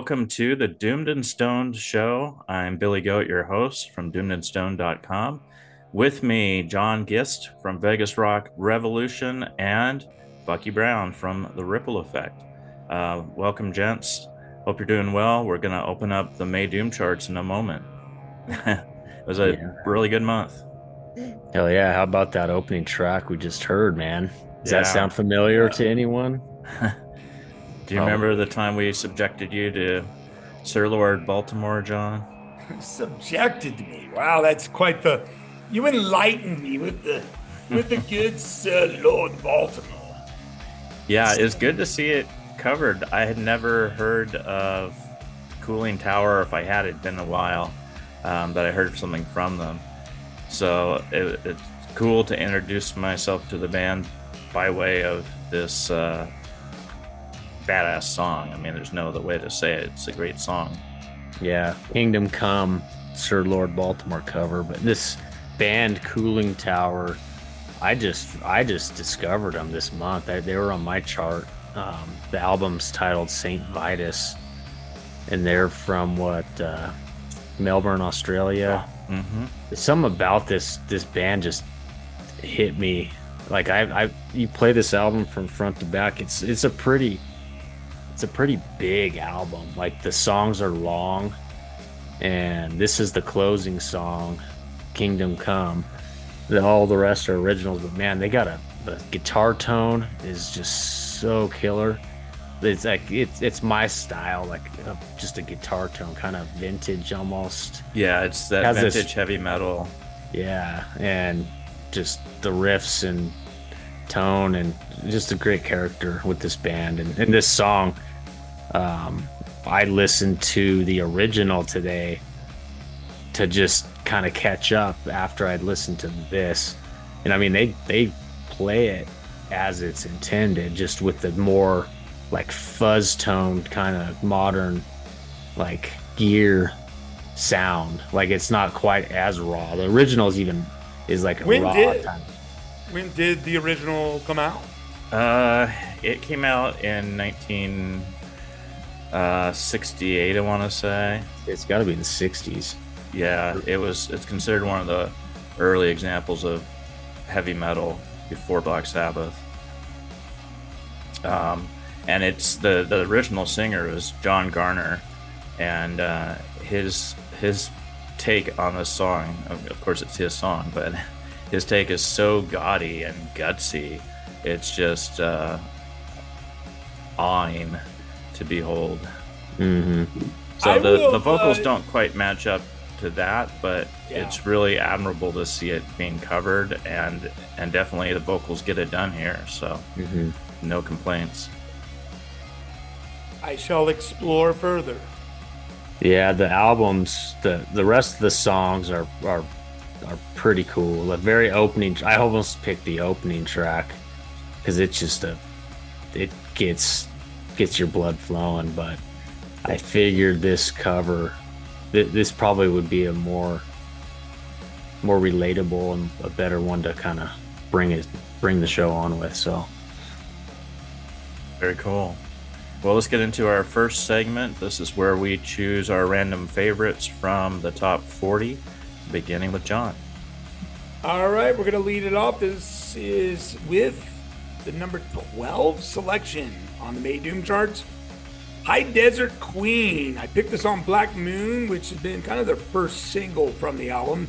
Welcome to the Doomed and Stoned show. I'm Billy Goate, your host from doomedandstoned.com. With me, John Gist from Vegas Rock Revolution and Bucky Brown from The Ripple Effect. Uh, welcome, gents. Hope you're doing well. We're going to open up the May Doom charts in a moment. it was a yeah. really good month. Hell yeah. How about that opening track we just heard, man? Does yeah. that sound familiar yeah. to anyone? Do you remember the time we subjected you to Sir Lord Baltimore, John? subjected me. Wow, that's quite the. You enlightened me with the with the good Sir Lord Baltimore. Yeah, it's good to see it covered. I had never heard of Cooling Tower. If I had, it been a while um, that I heard something from them. So it, it's cool to introduce myself to the band by way of this uh, badass song. I mean, there's no other way to say it. It's a great song. Yeah, Kingdom Come, Sir Lord Baltimore cover, but this band Cooling Tower, I just I just discovered them this month. I, they were on my chart. Um, the album's titled Saint Vitus, and they're from what uh, Melbourne, Australia. Mm-hmm. Something about this this band just hit me. Like I, I, you play this album from front to back. It's it's a pretty it's a pretty big album. Like the songs are long, and this is the closing song, Kingdom Come. The, all the rest are originals, but man, they got a the guitar tone is just so killer. It's like it's it's my style, like uh, just a guitar tone, kind of vintage almost. Yeah, it's that it vintage this, heavy metal. Yeah, and just the riffs and tone and just a great character with this band and, and this song um, I listened to the original today to just kind of catch up after I'd listened to this. And I mean, they they play it as it's intended, just with the more like fuzz toned kind of modern like gear sound. Like it's not quite as raw. The original is even is like a when raw did, time. When did the original come out? Uh, it came out in 19- uh, 68, I want to say. It's got to be the 60s. Yeah, it was. It's considered one of the early examples of heavy metal before Black Sabbath. Um, and it's the the original singer was John Garner, and uh, his his take on this song. Of course, it's his song, but his take is so gaudy and gutsy. It's just uh, awing to behold. Mm-hmm. So the, will, the vocals uh, don't quite match up to that, but yeah. it's really admirable to see it being covered, and and definitely the vocals get it done here. So mm-hmm. no complaints. I shall explore further. Yeah, the albums, the the rest of the songs are are are pretty cool. The very opening, I almost picked the opening track because it's just a, it gets gets your blood flowing. But I figured this cover, th- this probably would be a more more relatable and a better one to kind of bring it bring the show on with. So very cool. Well, let's get into our first segment. This is where we choose our random favorites from the top 40, beginning with John. All right, we're going to lead it off. This is with the number 12 selection on the May Doom charts. High Desert Queen. I picked this on Black Moon, which has been kind of their first single from the album.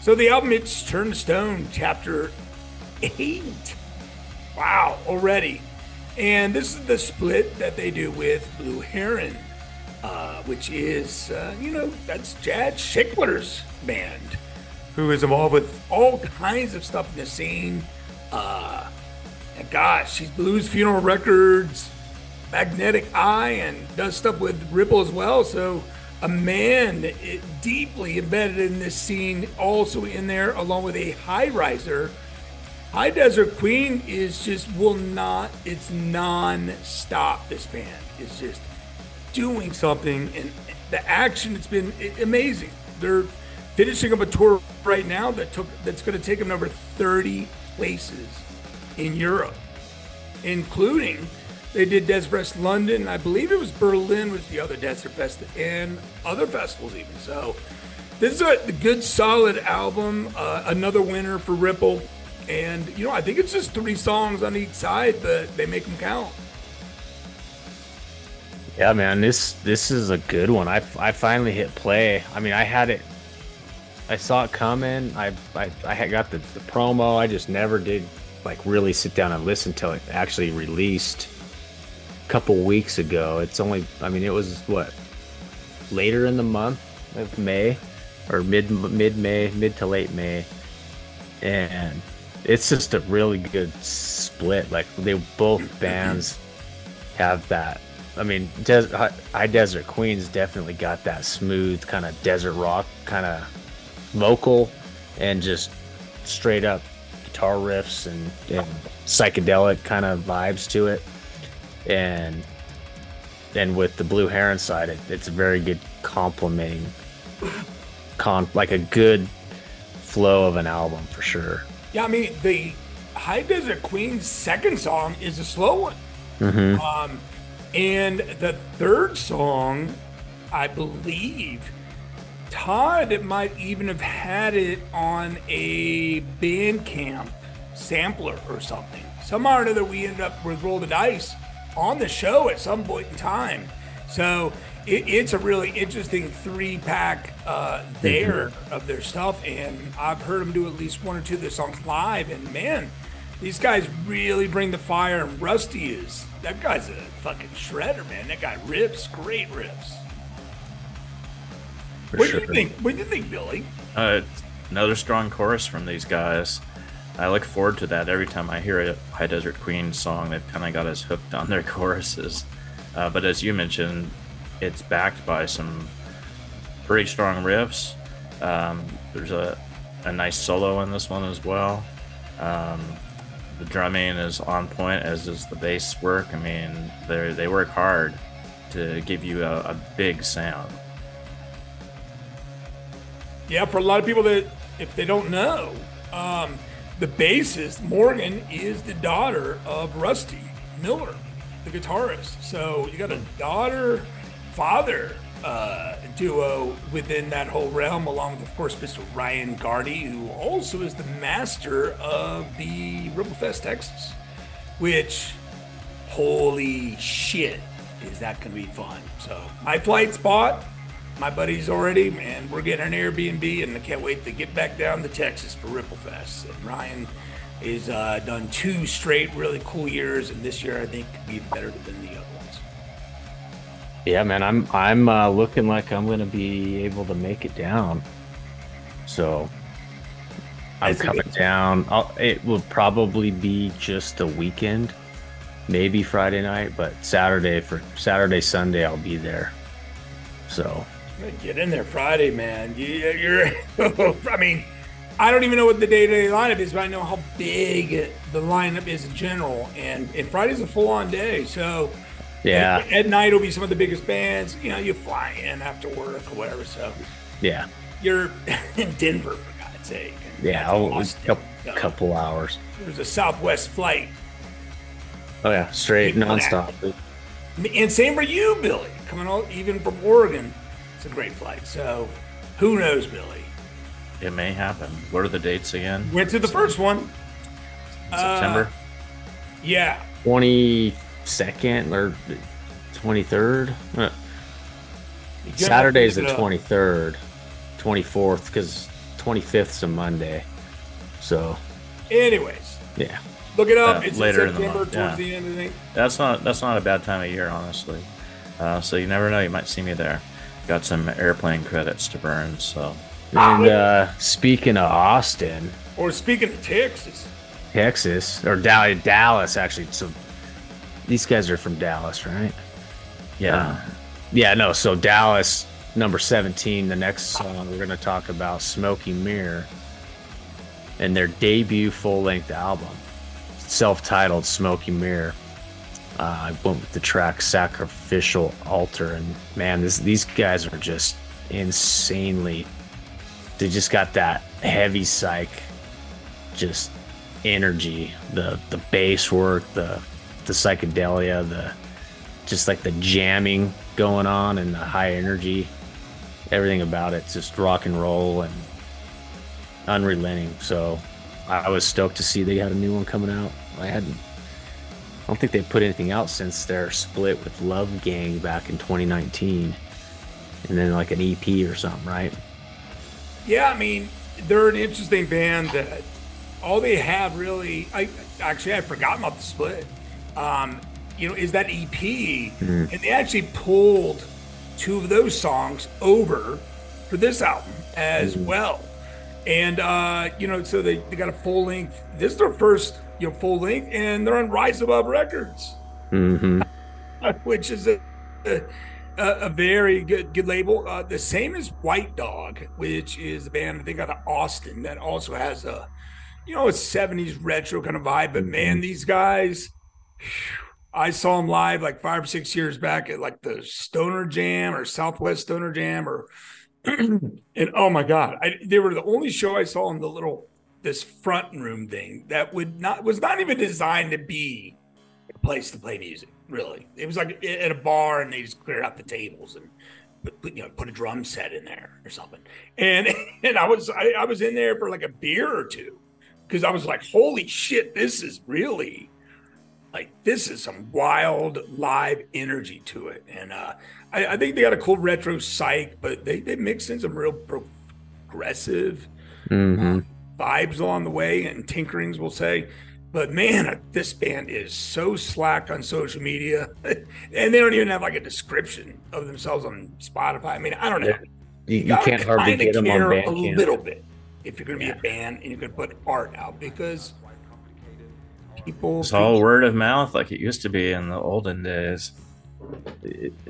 So the album it's Turn to Stone, chapter 8. Wow, already. And this is the split that they do with Blue Heron, uh, which is, uh, you know, that's Jadd Shickler's band, who is involved with all kinds of stuff in the scene. Uh, and gosh, she's Blues Funeral Records, Magnetic Eye, and does stuff with Ripple as well. So a man deeply embedded in this scene, also in there, along with a high riser. High Desert Queen is just will not. It's non-stop. This band is just doing something, and the action. It's been amazing. They're finishing up a tour right now that took that's going to take them over 30 places in Europe, including They did Desert Fest London. I believe it was Berlin was the other Desert Fest and other festivals even. So this is a good solid album. Uh, another winner for Ripple. And, you know, I think it's just three songs on each side, but they make them count. Yeah, man, this this is a good one. I, I finally hit play. I mean, I had it, I saw it coming. I I, I had got the, the promo. I just never did like really sit down and listen till it actually released couple weeks ago. It's only, I mean, it was what later in the month of May or mid mid May, mid to late May, and it's just a really good split. Like they both bands have that I mean, Des- High Desert Queens definitely got that smooth kind of desert rock kind of vocal and just straight up guitar riffs and, and psychedelic kind of vibes to it. And then with the Blue Heron side, it, it's a very good complementing, con like a good flow of an album for sure. Yeah, I mean the High Desert Queen's second song is a slow one. Mm-hmm. Um, and the third song, I believe, Todd might even have had it on a Bandcamp sampler or something. Somehow or another, we ended up with Roll the Dice on the show at some point in time. So it, it's a really interesting three pack uh, there mm-hmm. of their stuff. And I've heard them do at least one or two of their songs live. And man, these guys really bring the fire. And Rusty is that guy's a fucking shredder, man. That guy rips, great rips. For what sure. do you think? What do you think, Billy? Uh, another strong chorus from these guys. I look forward to that every time I hear a High Desert Queen song. They've kind of got us hooked on their choruses. Uh, but as you mentioned, it's backed by some pretty strong riffs. Um, there's a, a nice solo in this one as well. Um, the drumming is on point, as is the bass work. I mean, they work hard to give you a, a big sound. Yeah, for a lot of people that if they don't know, um, the bassist Morgan is the daughter of Rusty Miller, the guitarist. So you got a daughter, father uh, duo within that whole realm, along with, of course, Mr. Ryan Garney, who also is the master of the Ripple Fest Texas, which, holy shit, is that going to be fun. So, my flight spot, my buddies already, and we're getting an Airbnb, and I can't wait to get back down to Texas for Ripple Fest. And Ryan is uh, done two straight really cool years, and this year I think could be better than the other. Ones. Yeah, man, I'm I'm uh, looking like I'm gonna be able to make it down. So I'm coming down. I'll, it will probably be just a weekend, maybe Friday night, but Saturday for Saturday Sunday I'll be there. So get in there Friday, man. You're, I mean, I don't even know what the day-to-day lineup is, but I know how big the lineup is in general, and and Friday's a full-on day, so yeah. At, at, night will be some of the biggest bands. You know, you fly in after work or whatever. So yeah, you're in Denver for God's sake. Yeah, oh, a couple, couple hours. There's a Southwest flight. Oh yeah, straight nonstop. And same for you, Billy. Coming all even from Oregon, it's a great flight. So who knows, Billy? It may happen. What are the dates again? Went to the first one. September. Uh, yeah. Twenty second or twenty third. Uh, Saturday's the twenty third, twenty fourth, because twenty fifth's a Monday. So, anyways, yeah, look it up. Uh, it's later in September in the month. towards yeah. the end of the day. That's not that's not a bad time of year, honestly. Uh, so you never know, you might see me there. Got some airplane credits to burn, so. And uh, speaking of Austin, or speaking of Texas, Texas or Dallas, actually. So these guys are from Dallas, right? Yeah. Uh, yeah, no. So Dallas, number 17, the next song we're going to talk about, Smokey Mirror, and their debut full length album, self titled Smokey Mirror. Uh, I went with the track Sacrificial Altar, and man, this, these guys are just insanely. They just got that heavy psych, just energy, the the bass work, the the psychedelia, the just like the jamming going on and the high energy, everything about it, just rock and roll and unrelenting. So I was stoked to see they had a new one coming out. I hadn't. I don't think they put anything out since their split with Love Gang back in 2019, and then like an EP or something, right? Yeah, I mean, they're an interesting band that all they have really. I actually I forgot about the split. Um, you know, is that EP, mm-hmm. and they actually pulled two of those songs over for this album as mm-hmm. well. And uh, you know, so they, they got a full length. This is their first you know full length, and they're on Rise Above Records, mm-hmm. which is a, a, a very good good label. Uh, the same as White Dog, which is a band I think out of Austin that also has a you know a '70s retro kind of vibe. But man, mm-hmm. these guys. I saw them live like five or six years back at like the Stoner Jam or Southwest Stoner Jam or and oh my god, I, they were the only show I saw in the little this front room thing that would not was not even designed to be a place to play music. Really, it was like at a bar, and they just cleared out the tables and put, you know put a drum set in there or something. And and I was I, I was in there for like a beer or two because I was like, holy shit, this is really like this is some wild live energy to it and uh, I, I, think they got a cool retro psych but they, they mix in some real progressive mm-hmm. Vibes along the way and tinkerings we'll say but man uh, this band is so slack on social media and they don't even have like a description of themselves on spotify i mean i don't know you, you, you can't hardly get them on Bandcamp. a little bit if you're going to be yeah. a band and you're going to put art out because people. It's all word of mouth, like it used to be in the olden days.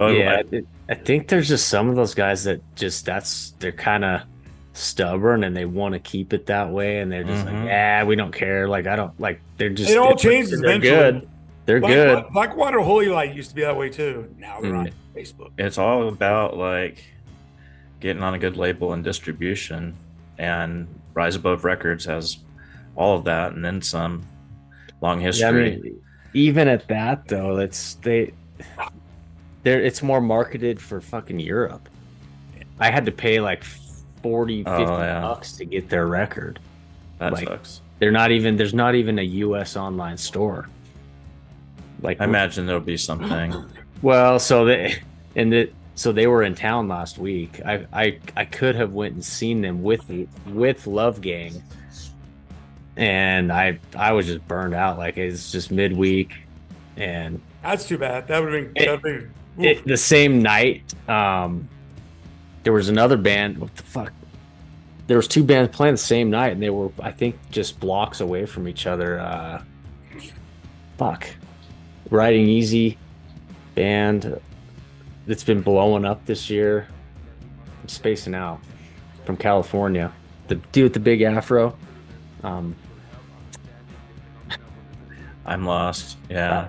yeah, I think there's just some of those guys that just that's they're kind of stubborn and they want to keep it that way, and they're just mm-hmm. like, yeah, we don't care. Like I don't like. They're just it all changes they're eventually. Good. They're Black, good. Blackwater Holy Light used to be that way too. Now they're mm. on Facebook. It's all about like getting on a good label and distribution, and Rise Above Records has all of that and then some long history. Yeah, I mean, even at that though, it's they there it's more marketed for fucking Europe. I had to pay like 40 50 oh, yeah. bucks to get their record. That like, sucks. They're not even there's not even a US online store. Like I imagine there'll be something. Well, so they and it so they were in town last week. I I I could have went and seen them with with Love Gang and I I was just burned out. Like it's just midweek, and that's too bad. That would have been, been it, the same night. Um, there was another band. What the fuck? There was two bands playing the same night, and they were I think just blocks away from each other. Uh, fuck, riding easy band that's been blowing up this year. I'm spacing out from California. The dude with the big afro. Um, I'm lost. Yeah.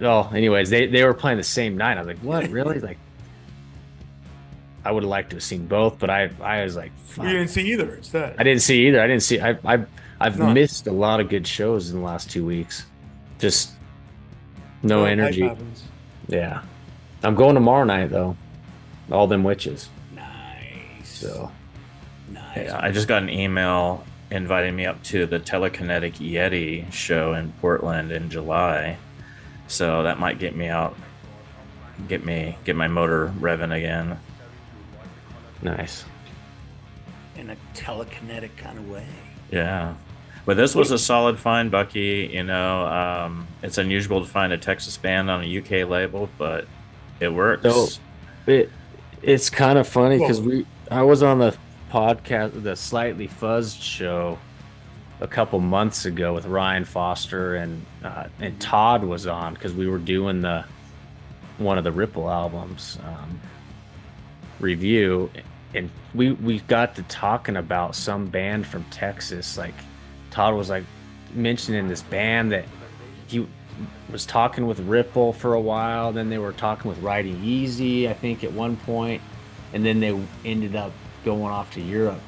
Well, anyways, they, they were playing the same night. I was like, what? Really? like, I would have liked to have seen both, but I I was like, Fuck. you didn't see either. Instead, I didn't see either. I didn't see. I I I've no. missed a lot of good shows in the last two weeks. Just no well, energy. Yeah, I'm going tomorrow night though. All them witches. Nice. So. Nice. Yeah, I just got an email inviting me up to the Telekinetic Yeti show in Portland in July. So that might get me out, get me get my motor revving again. Nice. In a telekinetic kind of way. Yeah. But this was a solid find, Bucky. You know, um, it's unusual to find a Texas band on a UK label, but it works. So it it's kind of funny because we I was on the podcast, the Slightly Fuzzed show, a couple months ago with Ryan Foster and uh, and Todd was on because we were doing the one of the Ripple albums um, review, and we we got to talking about some band from Texas. Like Todd was like mentioning this band that he was talking with Ripple for a while. Then they were talking with Riding Easy, I think, at one point, and then they ended up going off to Europe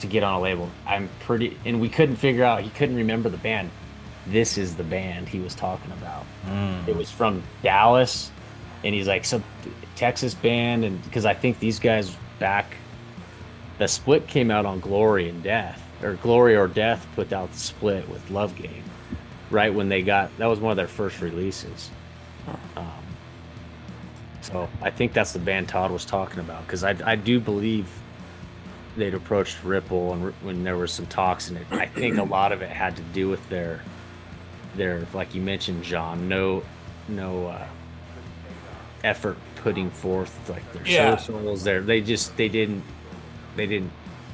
to get on a label. I'm pretty, and we couldn't figure out. He couldn't remember the band. this is the band he was talking about. Mm. It was from Dallas, and he's like, so Texas band, and because I think these guys back, the split came out on Glory and Death, or Glory or Death put out the split with Love Gang, right when they got that was one of their first releases. Um, so I think that's the band Todd was talking about because I, I do believe they'd approached Ripple and when there was some talks and it, I think a lot of it had to do with their their like you mentioned John no no uh, effort putting forth like their Yeah. socials there they just they didn't they didn't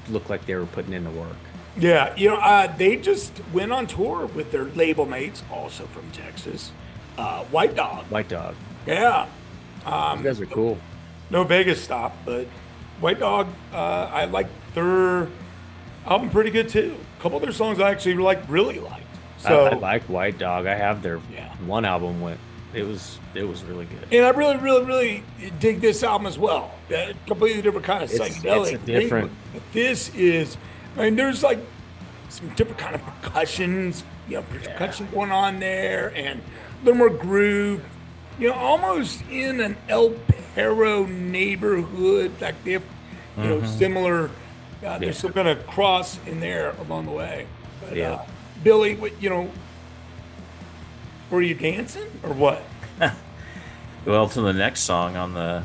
look like they were putting in the work Yeah, you know, uh, they just went on tour with their label mates, also from Texas, uh, White Dog. White Dog Yeah, you guys are cool no Vegas stop, but White Dog, uh, I like their album pretty good too. A couple of their songs I actually like really liked. So I, I like White Dog I have their Yeah. one album went it was it was really good and I really, really, really dig this album as well. Uh, completely different kind of It's- it's psychedelic. a different- But this is, I mean, there's like some different kind of percussions, you know, percussion going on there, and a little more groove. You know, almost in an El Perro neighborhood, like they have, you know, similar. Uh, Yeah. There's some kind of cross in there along the way. But, Yeah. uh, Billy, you know, were you dancing or what? Well, to the next song on the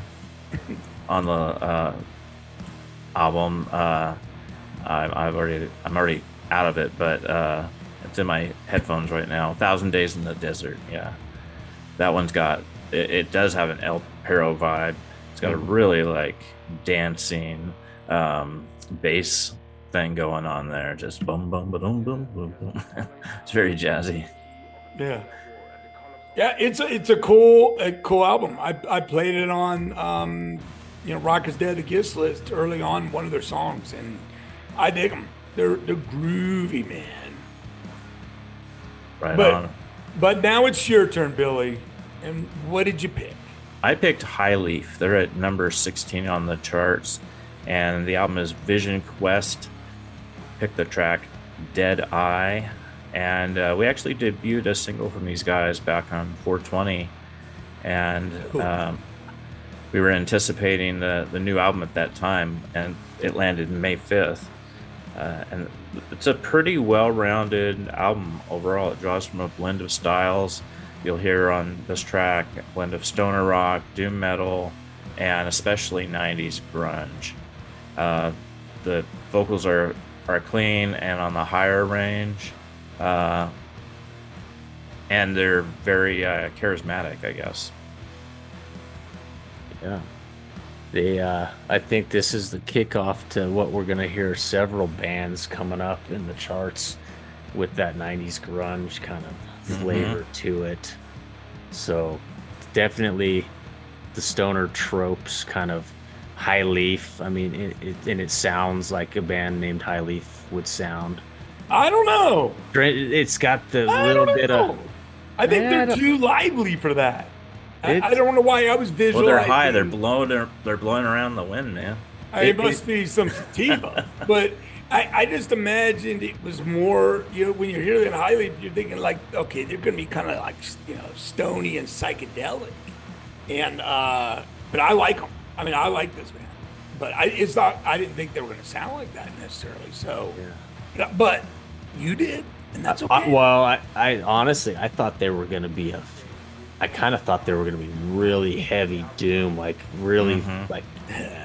on the uh, album, uh, I, I've already I'm already out of it, but uh, it's in my headphones right now. Thousand Days in the Desert, yeah, that one's got it, it does have an El Perro vibe. It's got a really like dancing um, bass thing going on there, just boom boom boom boom boom boom. it's very jazzy. Yeah. Yeah, it's a it's a cool a cool album. I I played it on um, you know Rock is Dead the Gist List early on one of their songs, and I dig them. They're they're groovy, man. Right But on. but now it's your turn, Billy. And what did you pick? I picked High Leaf. They're at number 16 on the charts, and the album is Vision Quest. Pick the track Dead Eye, and uh, we actually debuted a single from these guys back on 420, and Cool. um, we were anticipating the, the new album at that time, and it landed May 5th. Uh, and it's a pretty well-rounded album overall. It draws from a blend of styles. You'll hear on this track a blend of stoner rock, doom metal, and especially 90s grunge. Uh, the vocals are are clean and on the higher range, uh, and they're very uh, charismatic, I guess. Yeah. The uh, I think this is the kickoff to what we're gonna hear several bands coming up in the charts with that '90s grunge kind of flavor to it. So definitely the stoner tropes kind of high leaf. I mean, it, it, and it sounds like a band named High Leaf would sound. I don't know. It's got the I little bit of I think Yeah, I they're don't- too lively for that. I, I don't know why I was Well, visualizing. they're high. They're blowing. They're they're blowing around the wind, man. I- It must be some sativa, but I, I just imagined it was more. You know, when you hear that highly, you're thinking like, okay, they're going to be kind of like you know stony and psychedelic, and uh, but I like them. I mean, I like this band, but I it's not. I didn't think they were going to sound like that necessarily. So, yeah, but you did, and that's okay. Uh, well, I, I honestly I thought they were gonna be a. I kind of thought they were gonna be really heavy doom, like really Mhm. like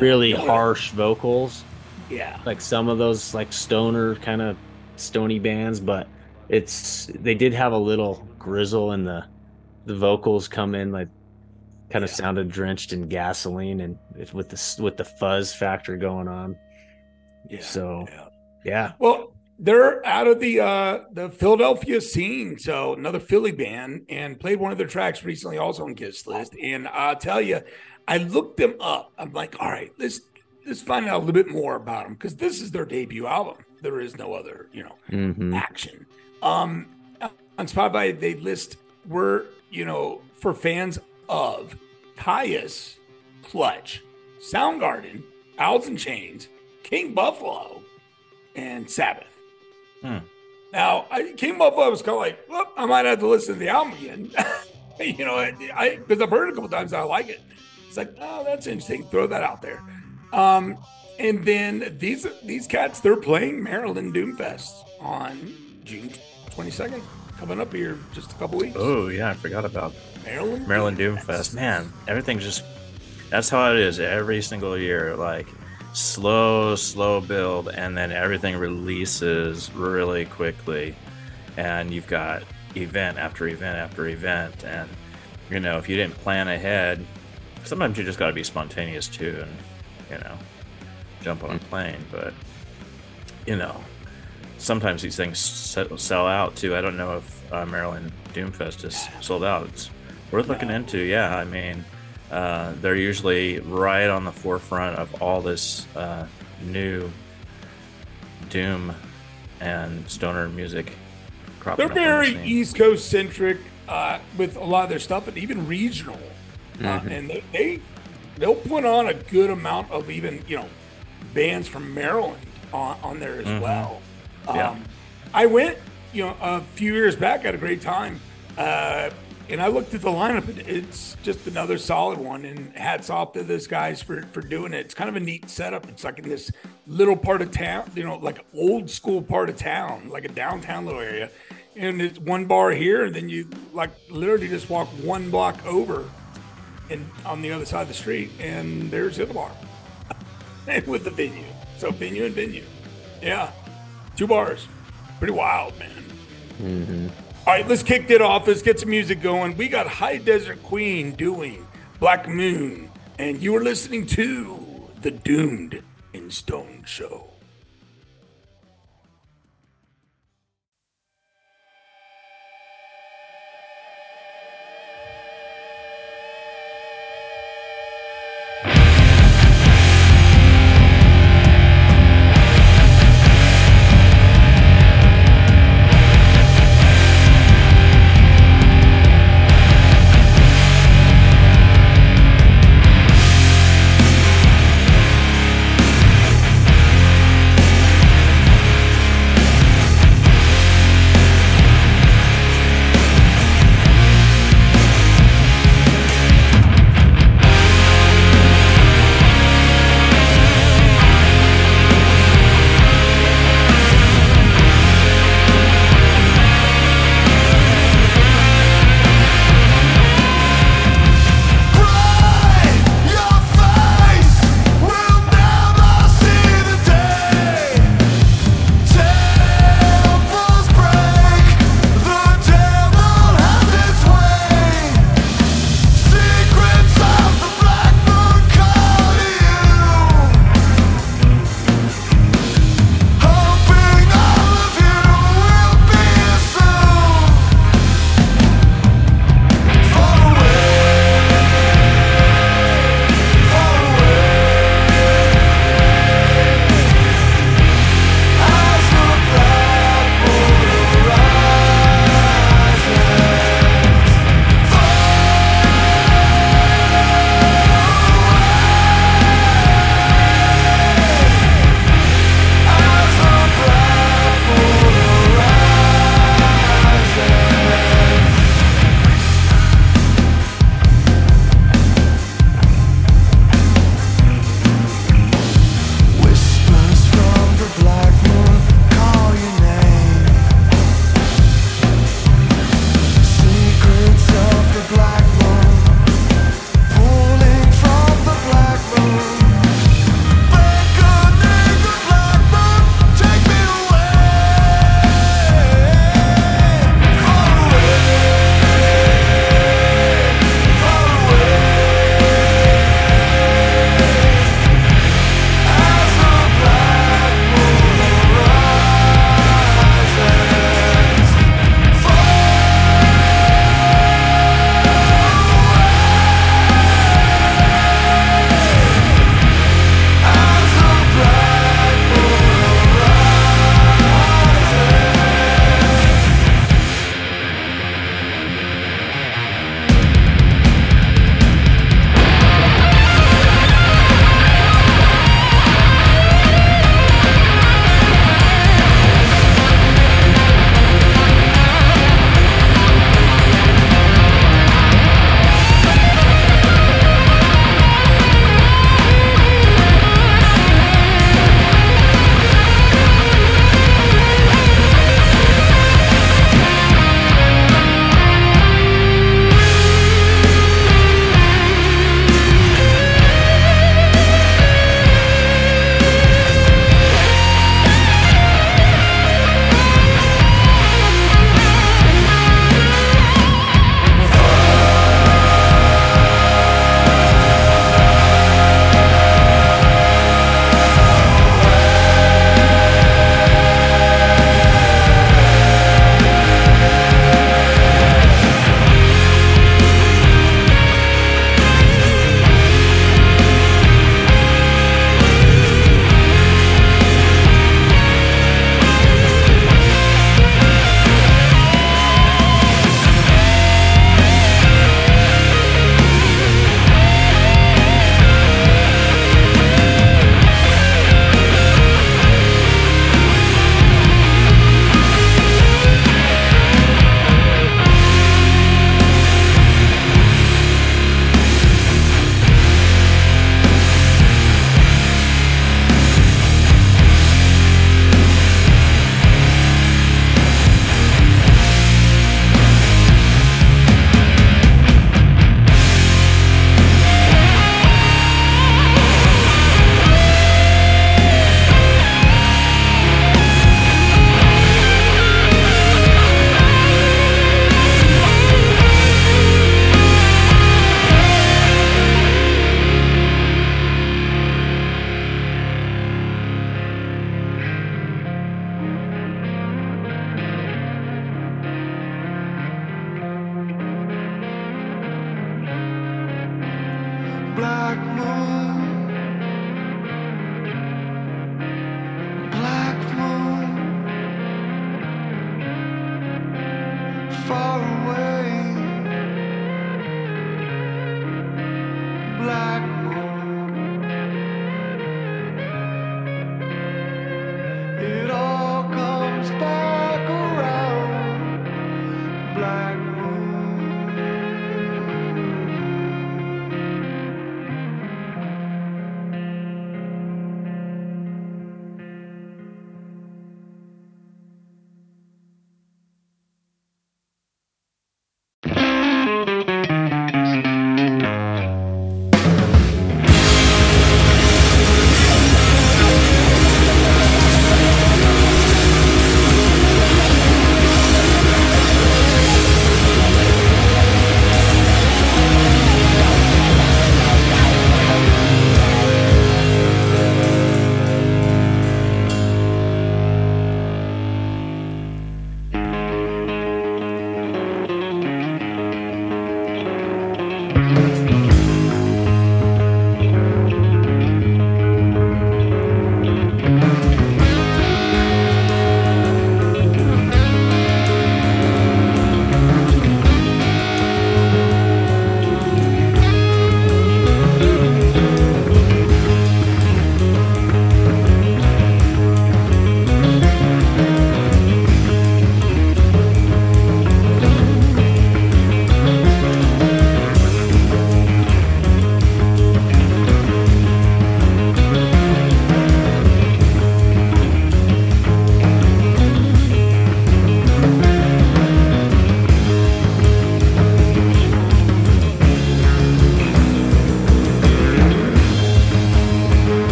really harsh vocals, yeah, like some of those like stoner kind of stony bands. But it's they did have a little grizzle in the the vocals come in like kind of sounded drenched in gasoline and with the with the fuzz factor going on. yeah. So yeah. yeah, Well, they're out of the uh the Philadelphia scene, so another Philly band, and played one of their tracks recently, also on Gist List. And I'll tell you, I looked them up. I'm like, all right, let's let's find out a little bit more about them because this is their debut album. There is no other, you know, hmm action. Um, on Spotify, they list were you know for fans of Kyuss, Clutch, Soundgarden, Owls and Chains, King Buffalo, and Sabbath. Hmm. Now I came up, I was kind of like, well, I might have to listen to the album again. you know, I because I've heard it a couple times, I like it. It's like, oh, that's interesting. Throw that out there. Um, and then these these cats, they're playing Maryland Doomfest on June 22nd, coming up here just a couple weeks. Oh yeah, I forgot about Maryland Maryland Doomfest. Man, everything's just that's how it is every single year. Like slow, slow build, and then everything releases really quickly, and you've got event after event after event, and you know if you didn't plan ahead, sometimes you just got to be spontaneous too, and you know jump on a plane, but you know sometimes these things sell out too. I don't know if uh, Maryland Doomfest is sold out. It's worth looking into. Yeah, I mean uh, they're usually right on the forefront of all this uh, new doom and stoner music. They're very East Coast centric uh, with a lot of their stuff, but even regional. Uh, mm-hmm. and they, they they'll put on a good amount of even you know bands from Maryland on, on there as mm-hmm. well. Um, yeah. I went you know a few years back, had a great time. And I looked at the lineup, and it's just another solid one. And hats off to those guys for for doing it. It's kind of a neat setup. It's like in this little part of town, you know, like old school part of town, like a downtown little area. And it's one bar here, and then you like literally just walk one block over, and on the other side of the street, and there's the other bar, and with the venue. So venue and venue, yeah, two bars, pretty wild, man. Mm-hmm. All right, let's kick it off. Let's get some music going. We got High Desert Queen doing Black Moon, and you are listening to the Doomed and Stoned Show.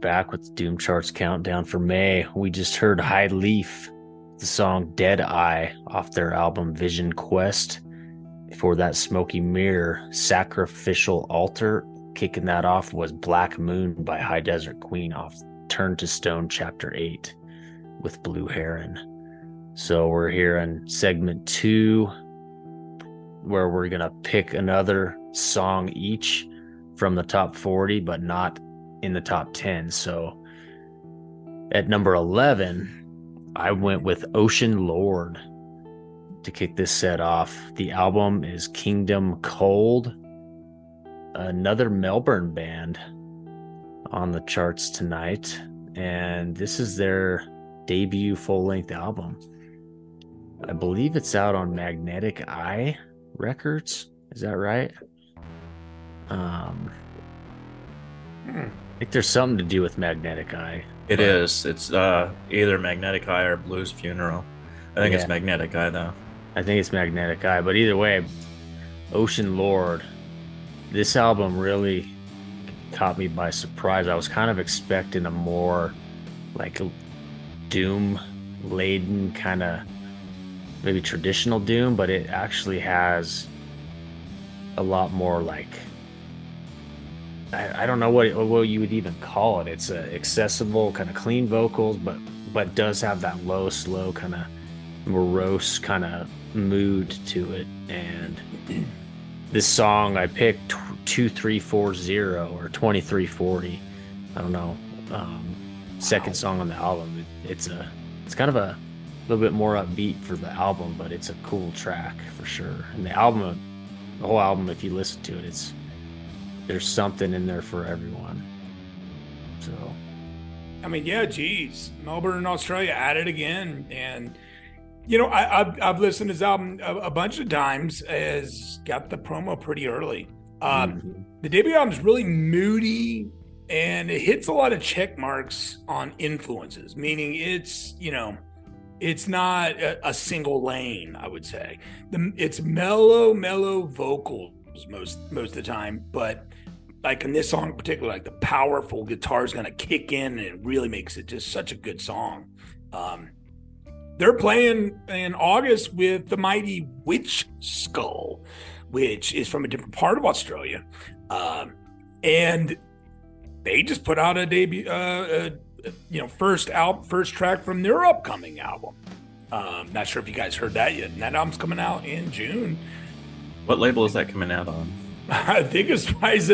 Back with Doom Charts countdown for May. We just heard High Leaf, the song Dead Eye off their album Vision Quest. Before that, Smokey Mirror, Sacrificial Altar. Kicking that off was Black Moon by High Desert Queen off Turn to Stone Chapter 8 with Blue Heron. So we're here in segment two, where we're going to pick another song each from the top 40, but not in the top 10. So at number 11, I went with Oceanlord to kick this set off. The album is Kingdom Cold, another Melbourne band on the charts tonight. And this is their debut full length album. I believe it's out on Magnetic Eye Records. Is that right? Um, hmm. I think there's something to do with Magnetic Eye. It but... is. It's uh, either Magnetic Eye or Blues Funeral. I think yeah. it's Magnetic Eye though. I think it's Magnetic Eye, but either way, Oceanlord. This album really caught me by surprise. I was kind of expecting a more like doom laden kind of maybe traditional doom, but it actually has a lot more like I, I don't know what what you would even call it. It's a accessible kind of clean vocals, but but does have that low, slow kind of morose kind of mood to it. And this song I picked two three four zero or twenty three forty. I don't know. Um, second song on the album. It, it's a it's kind of a little bit more upbeat for the album, but it's a cool track for sure. And the album, the whole album, if you listen to it, it's there's something in there for everyone. So, I mean, yeah, geez, Melbourne, Australia, at it again, and you know, I, have I've listened to this album a, a, bunch of times. As got the promo pretty early. Um, mm-hmm. The debut album is really moody, and it hits a lot of check marks on influences. Meaning, it's you know, it's not a, a single lane. I would say the, it's mellow, mellow vocals most most of the time, but like in this song in particular, like the powerful guitar is going to kick in and it really makes it just such a good song. Um, they're playing in August with the mighty Witch Skull, which is from a different part of Australia. Um, and they just put out a debut, uh, uh, you know, first out, first track from their upcoming album. Um, not sure if you guys heard that yet. And that album's coming out in June. What label is that coming out on? I think it's Rise.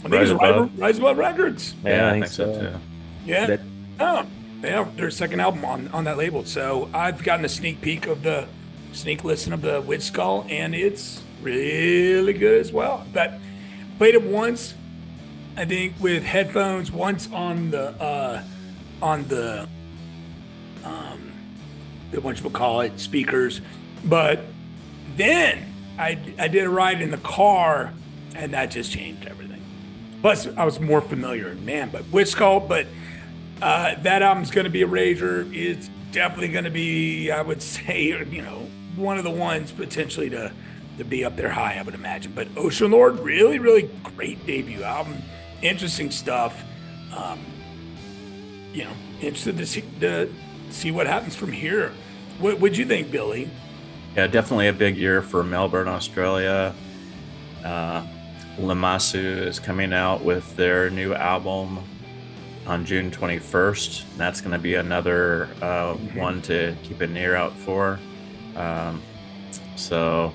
I think Rise it's above. Rise Above Records. Yeah, yeah I, think I, think so, so too. Yeah. That, oh, yeah, their second album on on that label. So I've gotten a sneak peek of the sneak listen of the Witchskull, and it's really good as well. But played it once, I think, with headphones. Once on the uh, on the um, the what you call it speakers, but then I I did a ride in the car, and that just changed everything. Plus, I was more familiar, man. But Skull, but uh, that album's going to be a rager. It's definitely going to be, I would say, you know, one of the ones potentially to to be up there high, I would imagine. But Oceanlord, really, really great debut album. Interesting stuff. Um, you know, interested to see to see what happens from here. What would you think, Billy? Yeah, definitely a big year for Melbourne, Australia. Uh, Lammasu is coming out with their new album on June 21st. That's going to be another uh, mm-hmm. one to keep an ear out for. Um, so,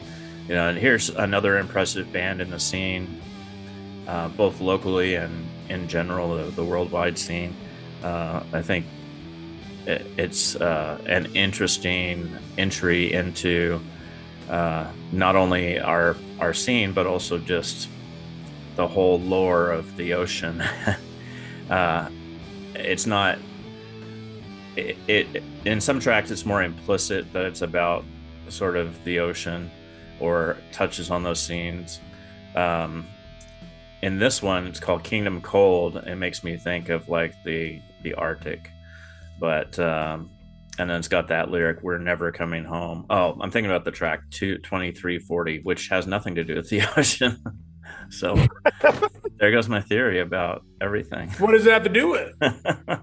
you know, and here's another impressive band in the scene, uh, both locally and in general, the, the worldwide scene. Uh, I think it, it's uh, an interesting entry into uh, not only our our scene, but also just the whole lore of the ocean. uh, it's not. It, it in some tracks it's more implicit that it's about sort of the ocean or touches on those scenes. Um, in this one, it's called Kingdom Cold. It makes me think of like the the Arctic, but um, and then it's got that lyric "We're never coming home." Oh, I'm thinking about the track two twenty three forty, which has nothing to do with the ocean. So there goes my theory about everything. What does it have to do with?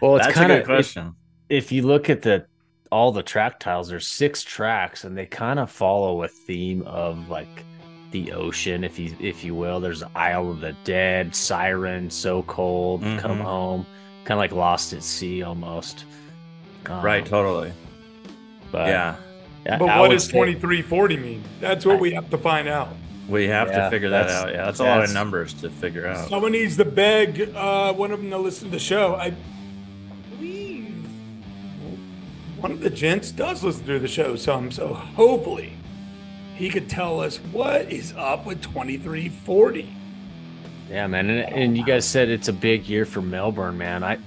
Well, it's That's kind a of good question. If, if you look at the all the track tiles, there's six tracks, and they kind of follow a theme of like the ocean, if you if you will. There's Isle of the Dead, Siren, So Cold, Come Mhm. Home, kind of like Lost at Sea almost. Um, right, totally. But yeah, But I what does 2340 mean? That's what we have to find out. We have Yeah, to figure that out. Yeah, that's a lot of numbers to figure out. Someone needs to beg uh, one of them to listen to the show. I believe one of the gents does listen to the show some, so hopefully he could tell us what is up with 2340. Yeah, man, and, and you guys said it's a big year for Melbourne, man. I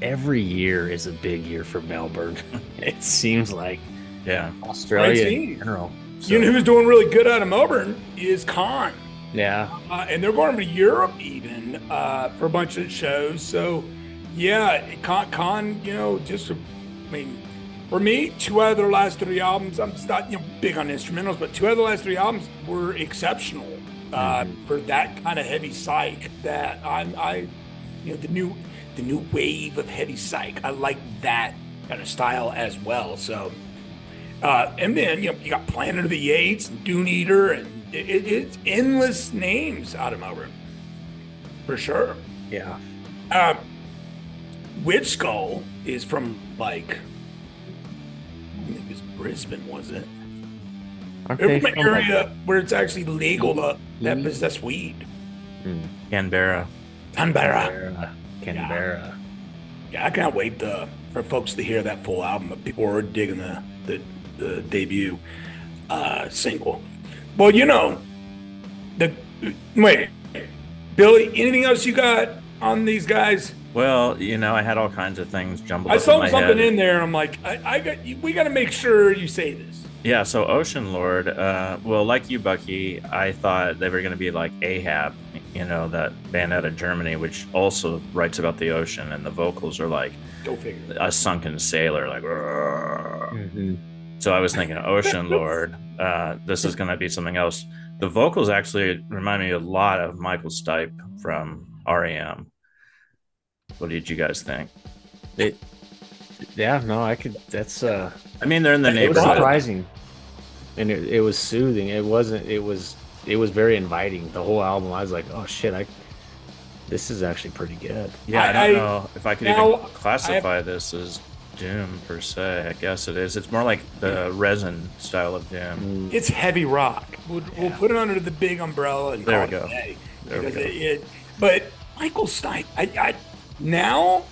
every year is a big year for Melbourne. it seems like Yeah, Australia in general. You know who's doing really good out of Melbourne is Con. Yeah, uh, and they're going to Europe even uh, for a bunch of shows. So, yeah, Con, Con, you know, just, I mean, for me, two out of their last three albums, I'm just not, you know, big on instrumentals, but two out of the last three albums were exceptional uh, for that kind of heavy psych that I'm, I, you know, the new, the new wave of heavy psych. I like that kind of style as well. So, uh, and then you know you got Planet of the Apes and Dune Eater, and it, it, it's endless names out of Melbourne, for sure. yeah. Um, Witchskull is from like I think it was Brisbane, was it? Aren't They're from an from, like, area where it's actually legal to that possess weed. Canberra. Canberra. Canberra? Canberra. Yeah, I can't wait to, for folks to hear that full album. But people are digging the the, the debut uh, single. Well, you know, the wait, Billy. Anything else you got on these guys? Well, you know, I had all kinds of things jumbled I up in saw my something head. in there, and I'm like, I, I got. We got to make sure you say this. Yeah, so Oceanlord, uh, well, like you, Bucky, I thought they were going to be like Ahab, you know, that band out of Germany, which also writes about the ocean, and the vocals are like Go figure. a sunken sailor, like. "Roar." So I was thinking Oceanlord. Uh, this is going to be something else. The vocals actually remind me a lot of Michael Stipe from REM. What did you guys think? It, yeah, no, I could. That's uh, I mean, they're in the it was neighborhood. surprising, and it, it was soothing. It wasn't. It was. It was very inviting. The whole album, I was like, oh shit, I. This is actually pretty good. Yeah, I, I- don't I- know if I could now, even classify this as doom per se. I guess it is. It's more like the resin style of doom. It's heavy rock. We'll, we'll put it under the big umbrella and There we go. There we go. It, it, but Michael Stipe, I, I now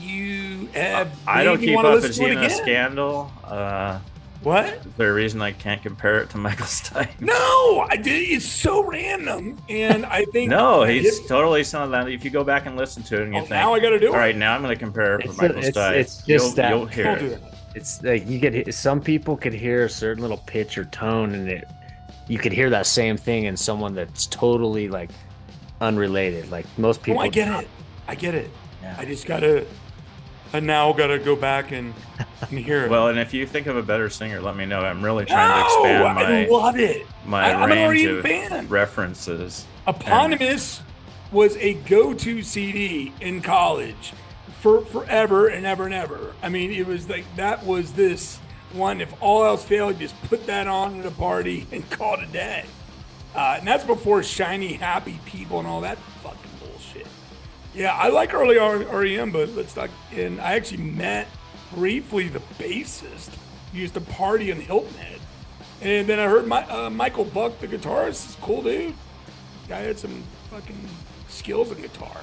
you have. I don't keep up. Is he in a scandal? Uh, What? is there a reason I can't compare it to Michael Stipe? No, I did. It's so random, and I think No, he's did- totally some of that. If you go back and listen to it, and you Oh, think, now I got to do it. all right, now I'm going to compare it for Michael it's- Stipe. it's just you'll, that- you'll hear Don't do it. It's like you could. Some people could hear a certain little pitch or tone, and it. You could hear that same thing in someone that's totally like unrelated. Like most Oh, people. I get it. I get it. Yeah. I just gotta. I now gotta go back and, and hear it. Well, and if you think of a better singer, let me know. I'm really trying no, to expand I my love it. my I, range of fan. references. Eponymous was a go-to CD in college for forever and ever and ever. I mean, it was like that was this one. If all else failed, just put that on at a party and call it a day. Uh, and that's before shiny, happy people and all that fucking. Yeah, I like early REM, but let's not. And I actually met briefly the bassist. He used to party in Hilton Head. And then I heard my, uh, Michael Buck, the guitarist, is cool dude. Guy had some fucking skills in guitar.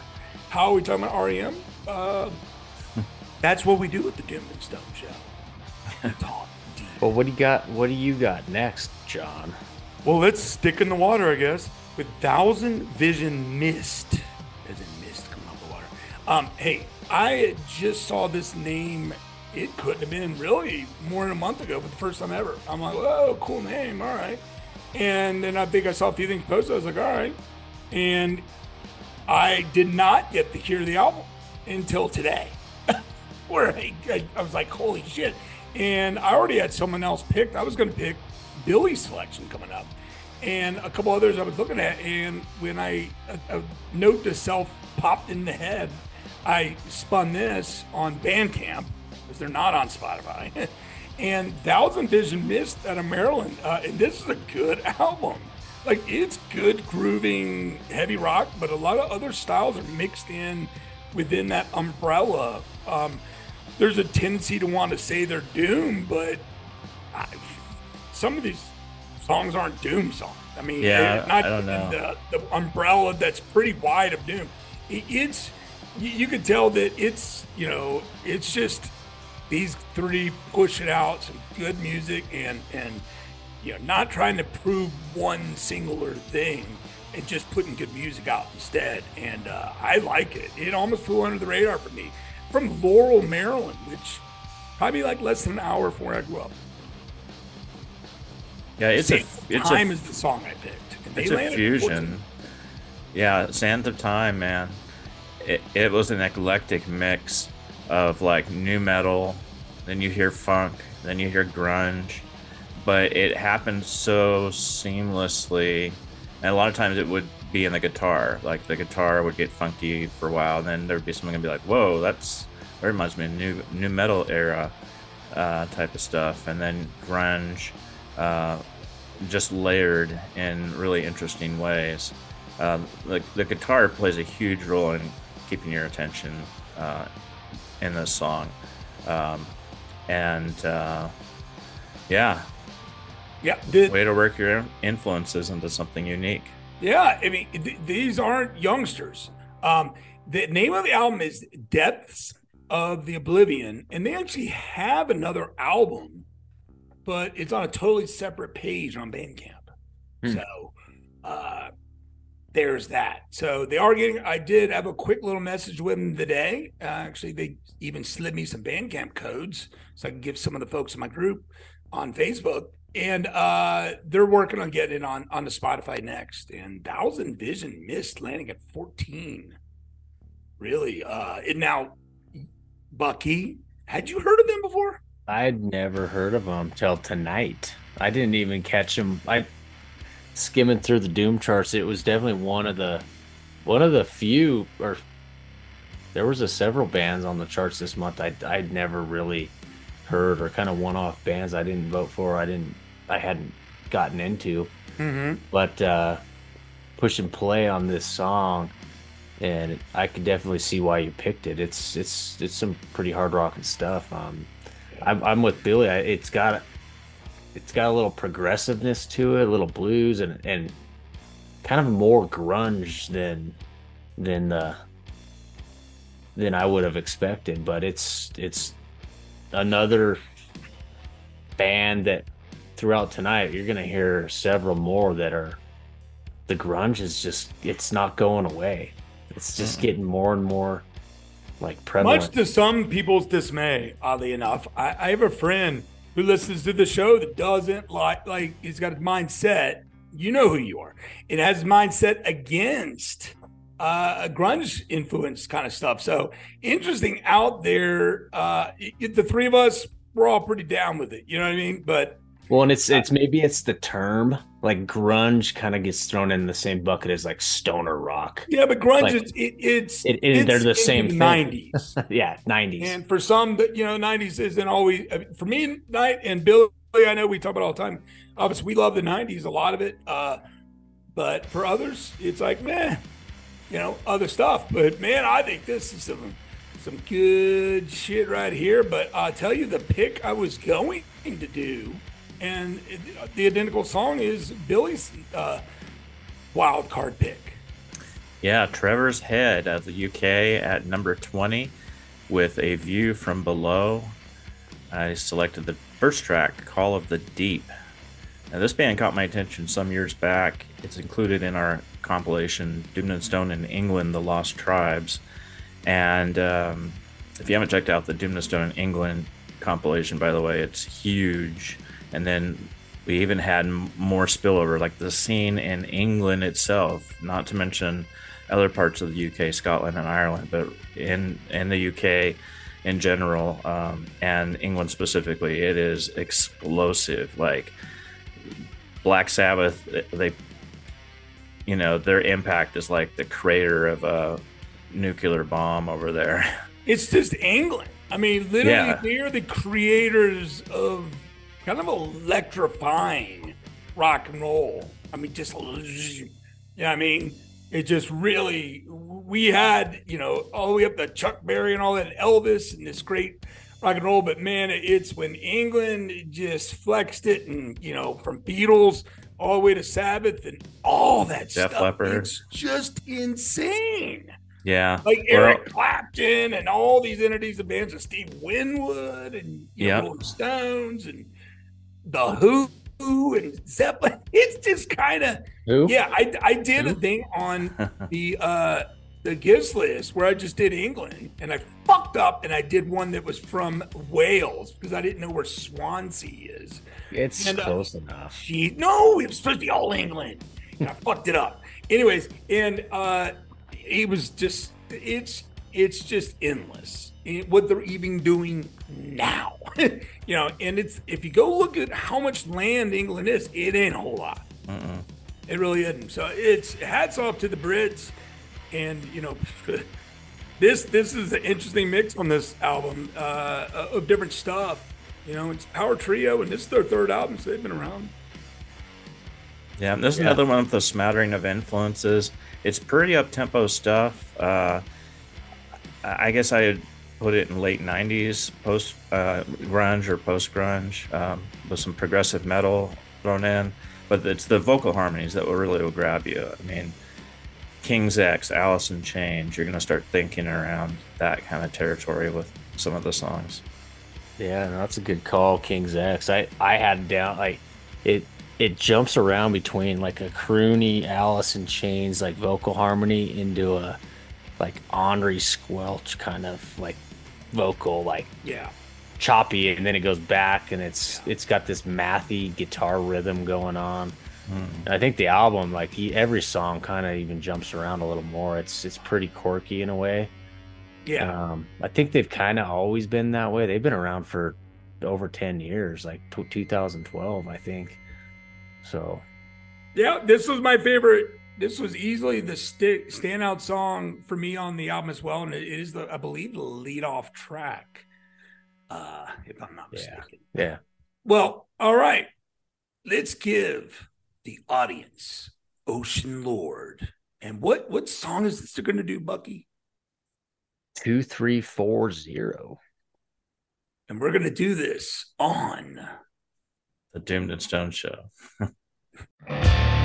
How are we talking about REM? Uh, that's what we do at the Doomed and Stoned Show. Talk deep. Well, what do you got? What do you got next, John? Well, let's stick in the water, I guess, with Thousand Vision Mist. Um, hey, I just saw this name. It couldn't have been really more than a month ago, but the first time ever. I'm like, oh, cool name, all right. And then I think I saw a few things posted. I was like, all right. And I did not get to hear the album until today, where I, I, was like, holy shit. And I already had someone else picked. I was going to pick Billy's selection coming up. and a couple others I was looking at. And when I a, a note to self popped in the head, I spun this on Bandcamp because they're not on Spotify. and Thousand Vision Mist out of Maryland. Uh, and this is a good album. Like it's good grooving heavy rock, but a lot of other styles are mixed in within that umbrella. Um, there's a tendency to want to say they're doom, but I, some of these songs aren't doom songs. I mean, Yeah, not I don't know. The, the umbrella that's pretty wide of doom. It, it's you, you could tell that it's you know it's just these three pushing out some good music and and you know not trying to prove one singular thing and just putting good music out instead. And uh, I like it. It almost flew under the radar for me from Laurel, Maryland, which probably like less than an hour from where I grew up. Yeah, it's a Same it's time a is the song I picked. And they it's a fusion. Yeah, Sands of Time, man. It, it was an eclectic mix of like nu metal, then you hear funk, then you hear grunge, but it happened so seamlessly. And a lot of times it would be in the guitar. Like the guitar would get funky for a while, and then there'd be something and be like, "Whoa, that's that reminds me of new nu metal era uh, type of stuff." And then grunge, uh, just layered in really interesting ways. Um, the, the guitar plays a huge role in keeping your attention uh, in this song. Um, and uh, yeah, Yeah, way to work your influences into something unique. Yeah, I mean, th- these aren't youngsters. Um, the name of the album is Depths of the Oblivion, and they actually have another album, but it's on a totally separate page on Bandcamp. Hmm. So uh, there's that. So they are getting. I did have a quick little message with them today. Uh, actually, they even slid me some Bandcamp codes so I can give some of the folks in my group on Facebook and uh they're working on getting it on on the spotify next and Thousand Vision Mist landing at 14 really uh and now bucky had you heard of them before I'd never heard of them till tonight. I didn't even catch them. I skimming through the Doom charts. It was definitely one of the one of the few, or there was a several bands on the charts this month. I I'd never really heard or kind of one off bands I didn't vote for. I didn't. I hadn't gotten into. mm-hmm. but uh, push and play on this song, and I could definitely see why you picked it. It's it's it's some pretty hard rocking stuff. Um, I'm, I'm with Billy. I, it's got it's got a little progressiveness to it, a little blues, and and kind of more grunge than than the than I would have expected. But it's it's another band that throughout tonight you're gonna hear several more that are the grunge is just it's not going away. It's just getting more and more like prevalent. much to some people's dismay oddly enough I, I have a friend who listens to the show that doesn't like like he's got a mindset you know who you are. It has his mindset against uh grunge influence kind of stuff. So interesting out there uh it, the three of us we're all pretty down with it you know what i mean? But well, and it's it's maybe it's the term like grunge kind of gets thrown in the same bucket as like stoner rock. yeah but grunge Like, is it, it's it- it- they're the same the thing. 90s yeah, nineties. And for some, that you know, '90s isn't always for me. Night and Billy, I know we talk about all the time. Obviously, we love the '90s, a lot of it. Uh, but for others, it's like, man, you know, other stuff. But man, I think this is some some good shit right here. But I'll tell you, the pick I was going to do, and it, the identical song is Billy's uh, wild card pick. Yeah, Trevor's Head of the UK at number 20 with a view from below. I selected the first track, Call of the Deep. Now, this band caught my attention some years back. It's included in our compilation, Doomed and Stoned in England, The Lost Tribes. And um, if you haven't checked out the Doomed and Stoned in England compilation, by the way, it's huge. And then we even had more spillover, like the scene in England itself, not to mention other parts of the UK, Scotland, and Ireland, but in in the UK in general um, and England specifically, it is explosive. Like Black Sabbath, they, you know, their impact is like the crater of a nuclear bomb over there. It's just England. I mean, literally, yeah. they're the creators of kind of electrifying rock and roll. I mean, just, you know, I mean, it just really, we had, you know, all the way up to Chuck Berry and all that, Elvis and this great rock and roll. But man, it's when England just flexed it, and you know, from Beatles all the way to Sabbath and all that Def stuff. Leppard. It's just insane. Yeah, like Eric well, Clapton and all these entities of bands of Steve Winwood and you yep. know, Rolling Stones and the Who and Zeppelin. It's just kind of yeah. I I did Who? a thing on the uh the Gist list where I just did England and I fucked up and I did one that was from Wales because I didn't know where Swansea is. It's and, uh, close uh, enough. She no, it was supposed to be all England. And I fucked it up. Anyways, and uh it was just it's it's just endless what they're even doing now. you know, and it's if you go look at how much land England is, it ain't a whole lot. Uh-uh. It really isn't. So it's hats off to the Brits and you know this this is an interesting mix on this album uh, of different stuff. You know, it's Power Trio, and this is their third album, so they've been around. Yeah, this is yeah. another one with a smattering of influences. It's pretty up tempo stuff. Uh, I guess I would put it in late '90s, post uh, grunge or post grunge, um, with some progressive metal thrown in. But it's the vocal harmonies that will really will grab you. I mean, King's X, Alice in Chains, you're going to start thinking around that kind of territory with some of the songs. Yeah, no, that's a good call, King's X. I I had down like it it jumps around between like a croony Alice in Chains like vocal harmony into a like Andre Squelch kind of like vocal like yeah choppy and then it goes back and it's yeah. it's got this mathy guitar rhythm going on Mm. I think the album, like he, every song, kind of even jumps around a little more. It's it's pretty quirky in a way. Yeah. Um, I think they've kind of always been that way. They've been around for over ten years, like t- 2012, I think. So. Yeah, this was my favorite. This was easily the stick standout song for me on the album as well, and it is the I believe the lead off track. Uh, if I'm not mistaken. Yeah. Well, all right. Let's give the audience, Oceanlord. And what what song is this they're going to do, Bucky? Two three four zero. And we're going to do this on the Doomed and Stoned Show.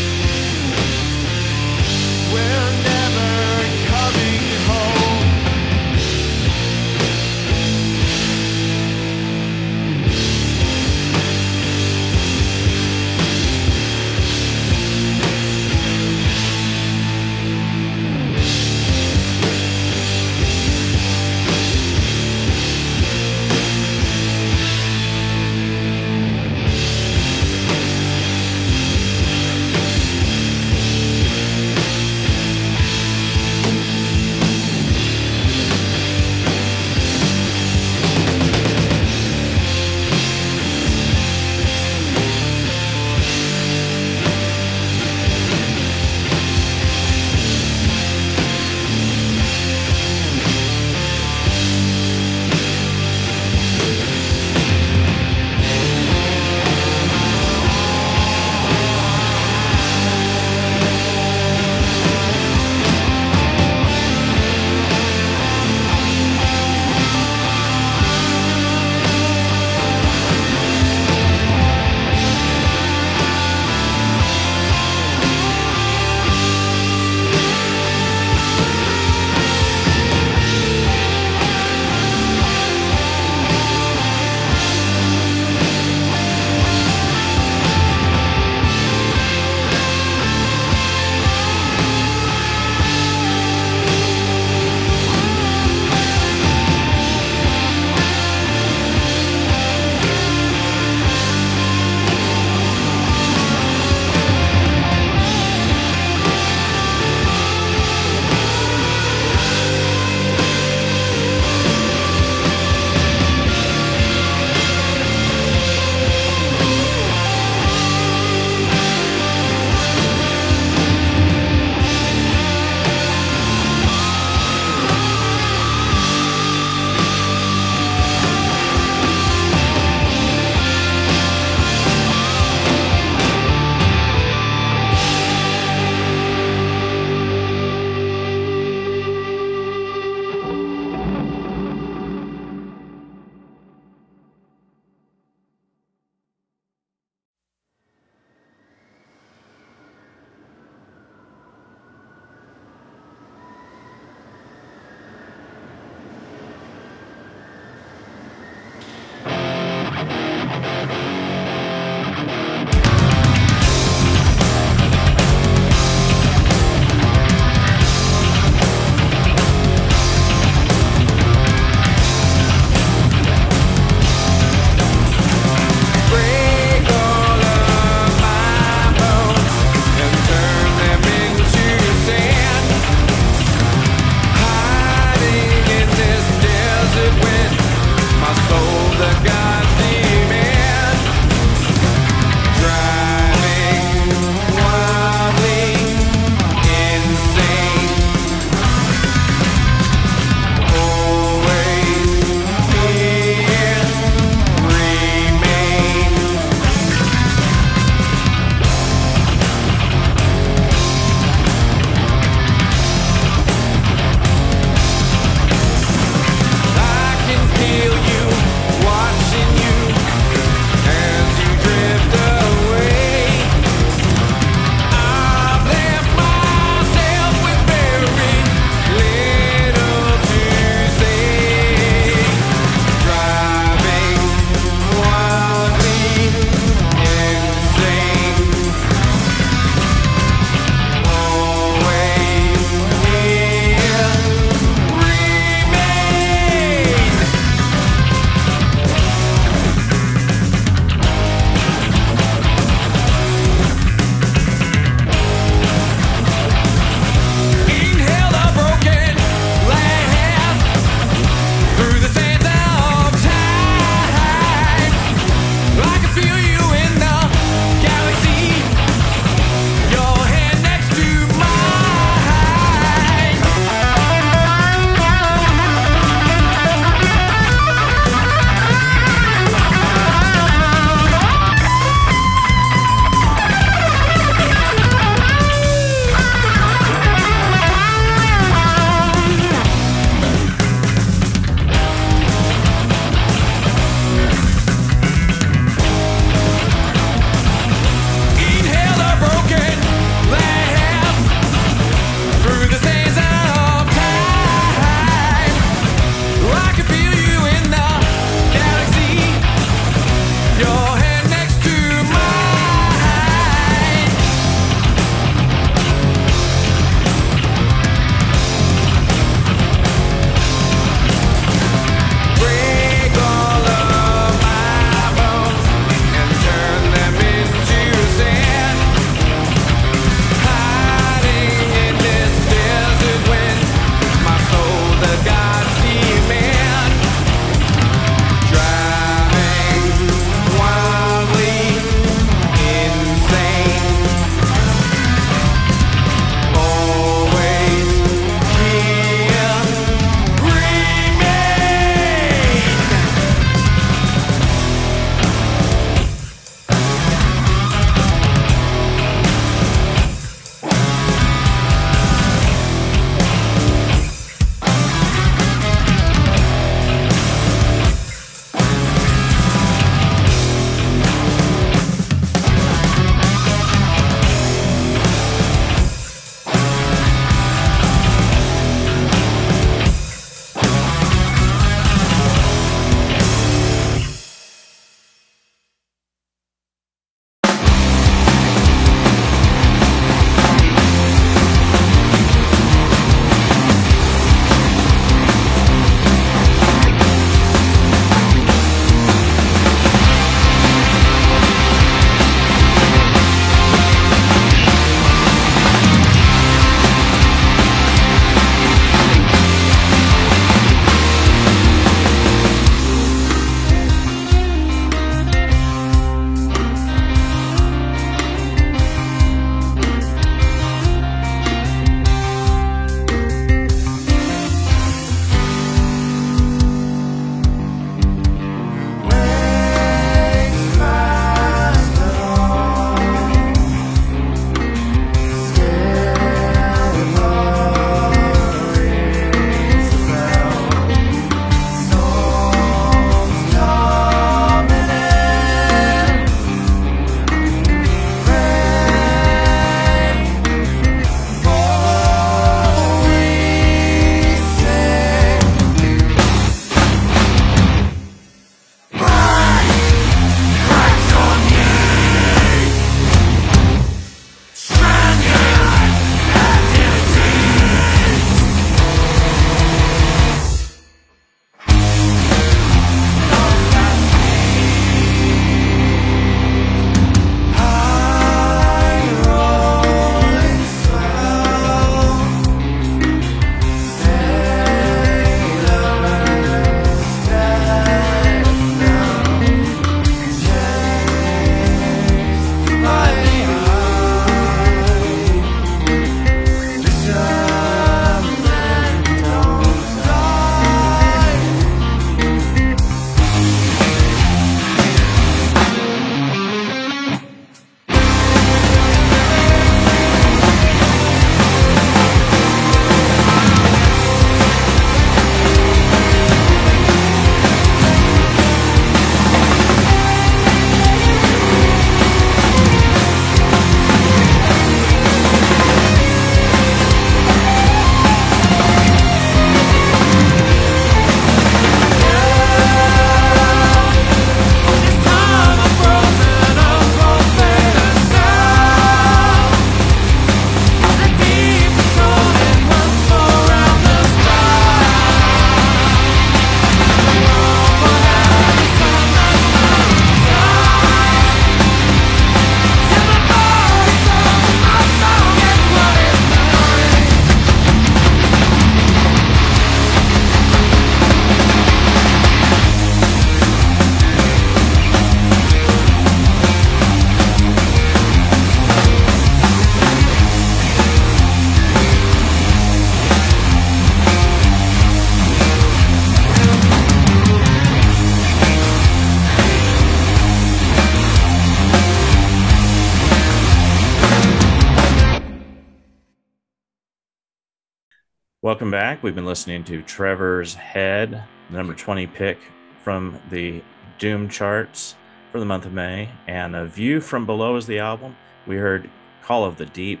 back. We've been listening to Trevor's Head, number 20 pick from the Doom charts for the month of May. And A View from Below is the album. We heard Call of the Deep.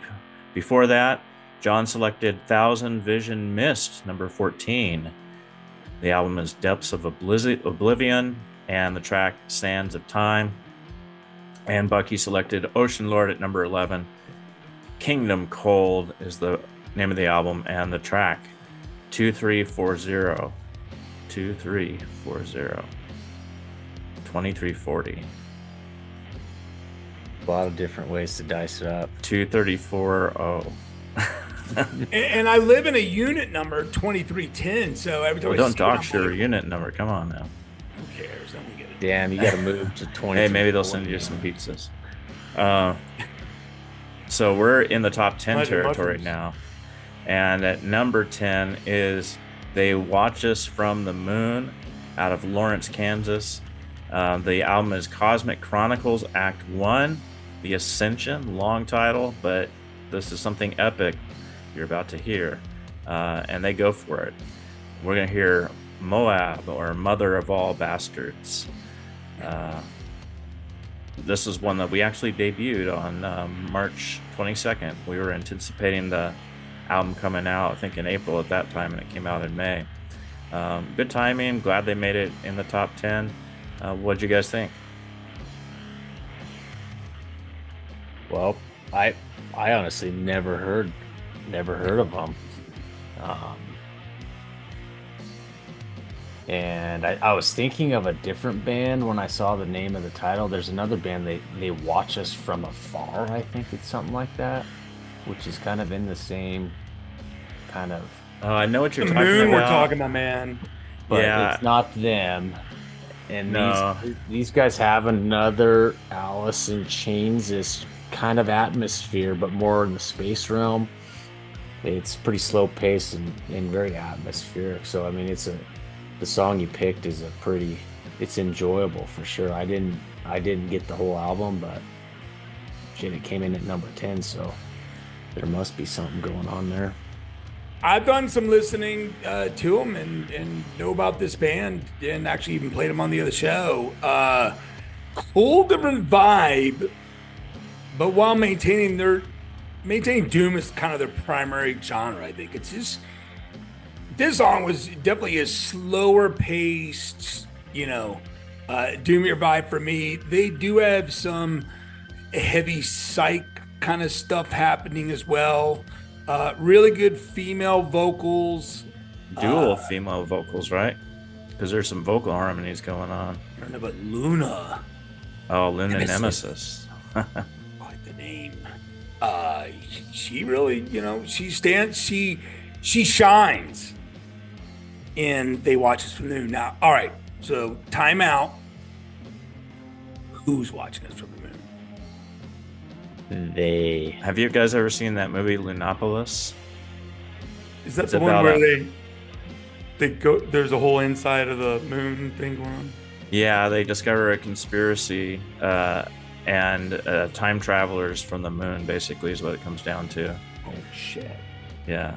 Before that, John selected Thousand Vision Mist, number 14. The album is Depths of Oblivion and the track Sands of Time. And Bucky selected Oceanlord at number 11. Kingdom Cold is the name of the album and the track 2340. 2340. 2340. A lot of different ways to dice it up. 2340. and, and, I live in a unit number 2310, so every time well, don't dox your unit number. Come on now. Who cares? Damn, you got to move to 20. hey, maybe they'll send you some pizzas. Uh, so we're in the top 10 territory now. And at number 10 is They Watch Us from the Moon out of Lawrence, Kansas. Uh, the album is Cosmic Chronicles Act 1, The Ascension, long title, but this is something epic you're about to hear. Uh, and they go for it. We're going to hear Moab or Mother of All Bastards. Uh, this is one that we actually debuted on um, March 22nd. We were anticipating the album coming out, I think in April at that time, and it came out in May. Um, good timing. Glad they made it in the top 10. Uh, what'd you guys think? Well, I I honestly never heard never heard of them. Um, and I, I, was thinking of a different band when I saw the name of the title. There's another band they they watch us from afar. I think it's something like that, which is kind of in the same kind of. Uh, I know what you're the talking moon about. We're talking about, man. But yeah. it's not them. And no. these these guys have another Alice in Chains this kind of atmosphere, but more in the space realm. It's pretty slow paced and, and very atmospheric. So I mean, it's a the song you picked is a pretty it's enjoyable for sure. I didn't I didn't get the whole album, but shit, it came in at number ten, so there must be something going on there. I've done some listening uh, to them and, and know about this band and actually even played them on the other show. Uh, cool different vibe, but while maintaining their maintaining doom is kind of their primary genre. I think it's just this song was definitely a slower paced, you know, uh, Doomier vibe for me. They do have some heavy psych kind of stuff happening as well. Uh, really good female vocals. Dual uh, female vocals, right? Because there's some vocal harmonies going on. I don't know, but Luna. Oh, Luna Nemesis. Nemesis. like the name. Uh, she really, you know, she stands. She she shines and they watch us from the moon. Now, all right, so time out. Who's watching us from the moon? They. Have you guys ever seen that movie Lunopolis? Is that it's the one where a... they they go? There's a whole inside of the moon thing going on. Yeah, they discover a conspiracy uh, and uh, time travelers from the moon. Basically, is what it comes down to. Oh shit! Yeah.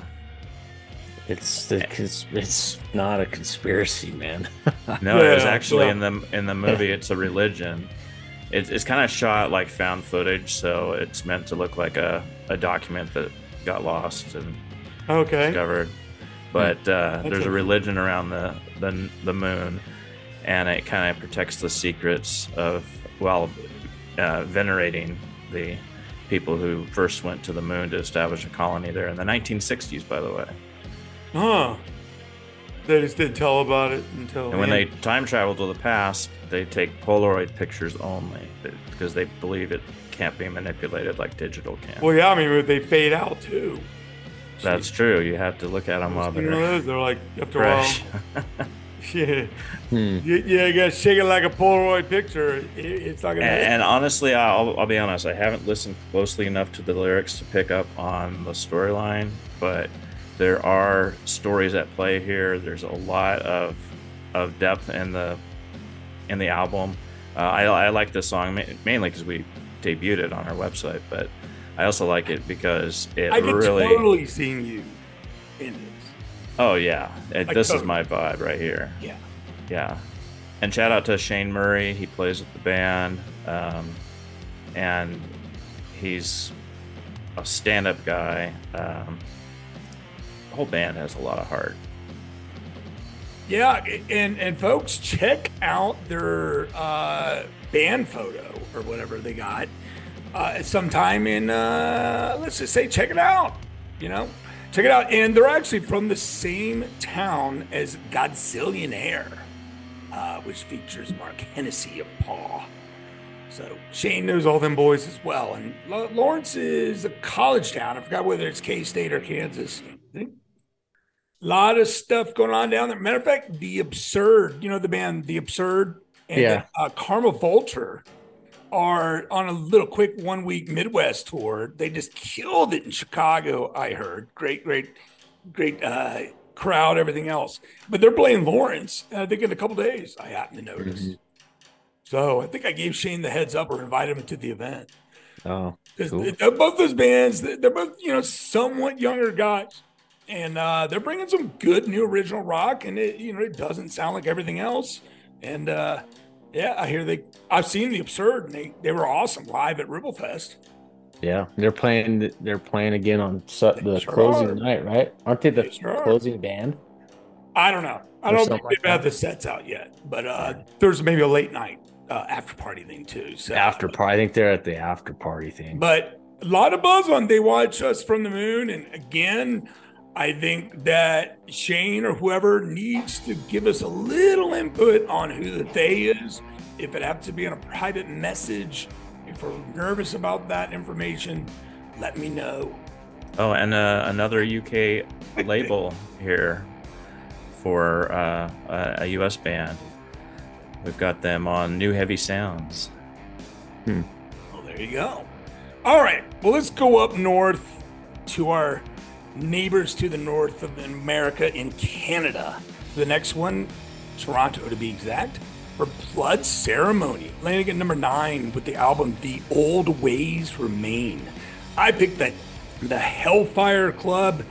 It's the it's not a conspiracy, man. no, yeah, it's actually yeah. in the in the movie. It's a religion. It's it's kind of shot like found footage, so it's meant to look like a, a document that got lost and okay. discovered. But uh, there's a religion around the, the the moon, and it kind of protects the secrets of while uh, venerating the people who first went to the moon to establish a colony there in the 1960s. By the way. Huh. They just didn't tell about it until. And when they time travel to the past, they take Polaroid pictures only because they believe it can't be manipulated like digital can. Well, yeah, I mean, they fade out too. That's true. You have to look at them while they're, they're like after fresh. a while. yeah, hmm. yeah, you gotta shake it like a Polaroid picture. It, it's not gonna. And, and honestly, I'll, I'll be honest. I haven't listened closely enough to the lyrics to pick up on the storyline, but there are stories at play here. There's a lot of of depth in the in the album. Uh, I, I like this song mainly because we debuted it on our website, but I also like it because it I could really totally seen you in this. Oh yeah, It- this is my vibe right here. Yeah. Yeah, and shout out to Shane Murray. He plays with the band, um, and he's a stand-up guy. Um, the whole band has a lot of heart. Yeah, and and folks, check out their uh, band photo or whatever they got uh, sometime in. Uh, let's just say, check it out. You know, check it out, and they're actually from the same town as Godzillionaire, uh, which features Mark Hennessy of Paw. So Shane knows all them boys as well, and Lawrence is a college town. I forgot whether it's K State or Kansas. I think lot of stuff going on down there. Matter of fact, the absurd, you know, the band, the absurd, and Yeah. uh, Karma Vulture are on a little quick one week Midwest tour. They just killed it in Chicago. I heard great, great, great uh, crowd, everything else. But they're playing Lawrence. I think in a couple days. I happen to notice. Mhm. So I think I gave Shane the heads up or invited him to the event Oh, Cool. both those bands they're both you know somewhat younger guys and uh, they're bringing some good new original rock and it you know it doesn't sound like everything else and uh, yeah i hear they i've seen the absurd and they, they were awesome live at Ripplefest yeah. They're playing. They're playing again on su- the sure closing are. night, right? Aren't they the They sure are. closing band? i don't know i don't think like they've had the sets out yet but uh, there's maybe a late night uh, after party thing too so After party. I think they're at the after party thing. But a lot of buzz on They Watch Us from the Moon. And again, I think that Shane or whoever needs to give us a little input on who the they is. If it happens to be in a private message, if we're nervous about that information, let me know. Oh, and uh, another UK label here for uh, a, a US band. We've got them on New Heavy Sounds. Well, there you go. All right. Well, let's go up north to our neighbors to the north of America in Canada. The next one, Toronto to be exact, for Blood Ceremony, landing at number nine with the album The Old Ways Remain. I picked the, the Hellfire Club.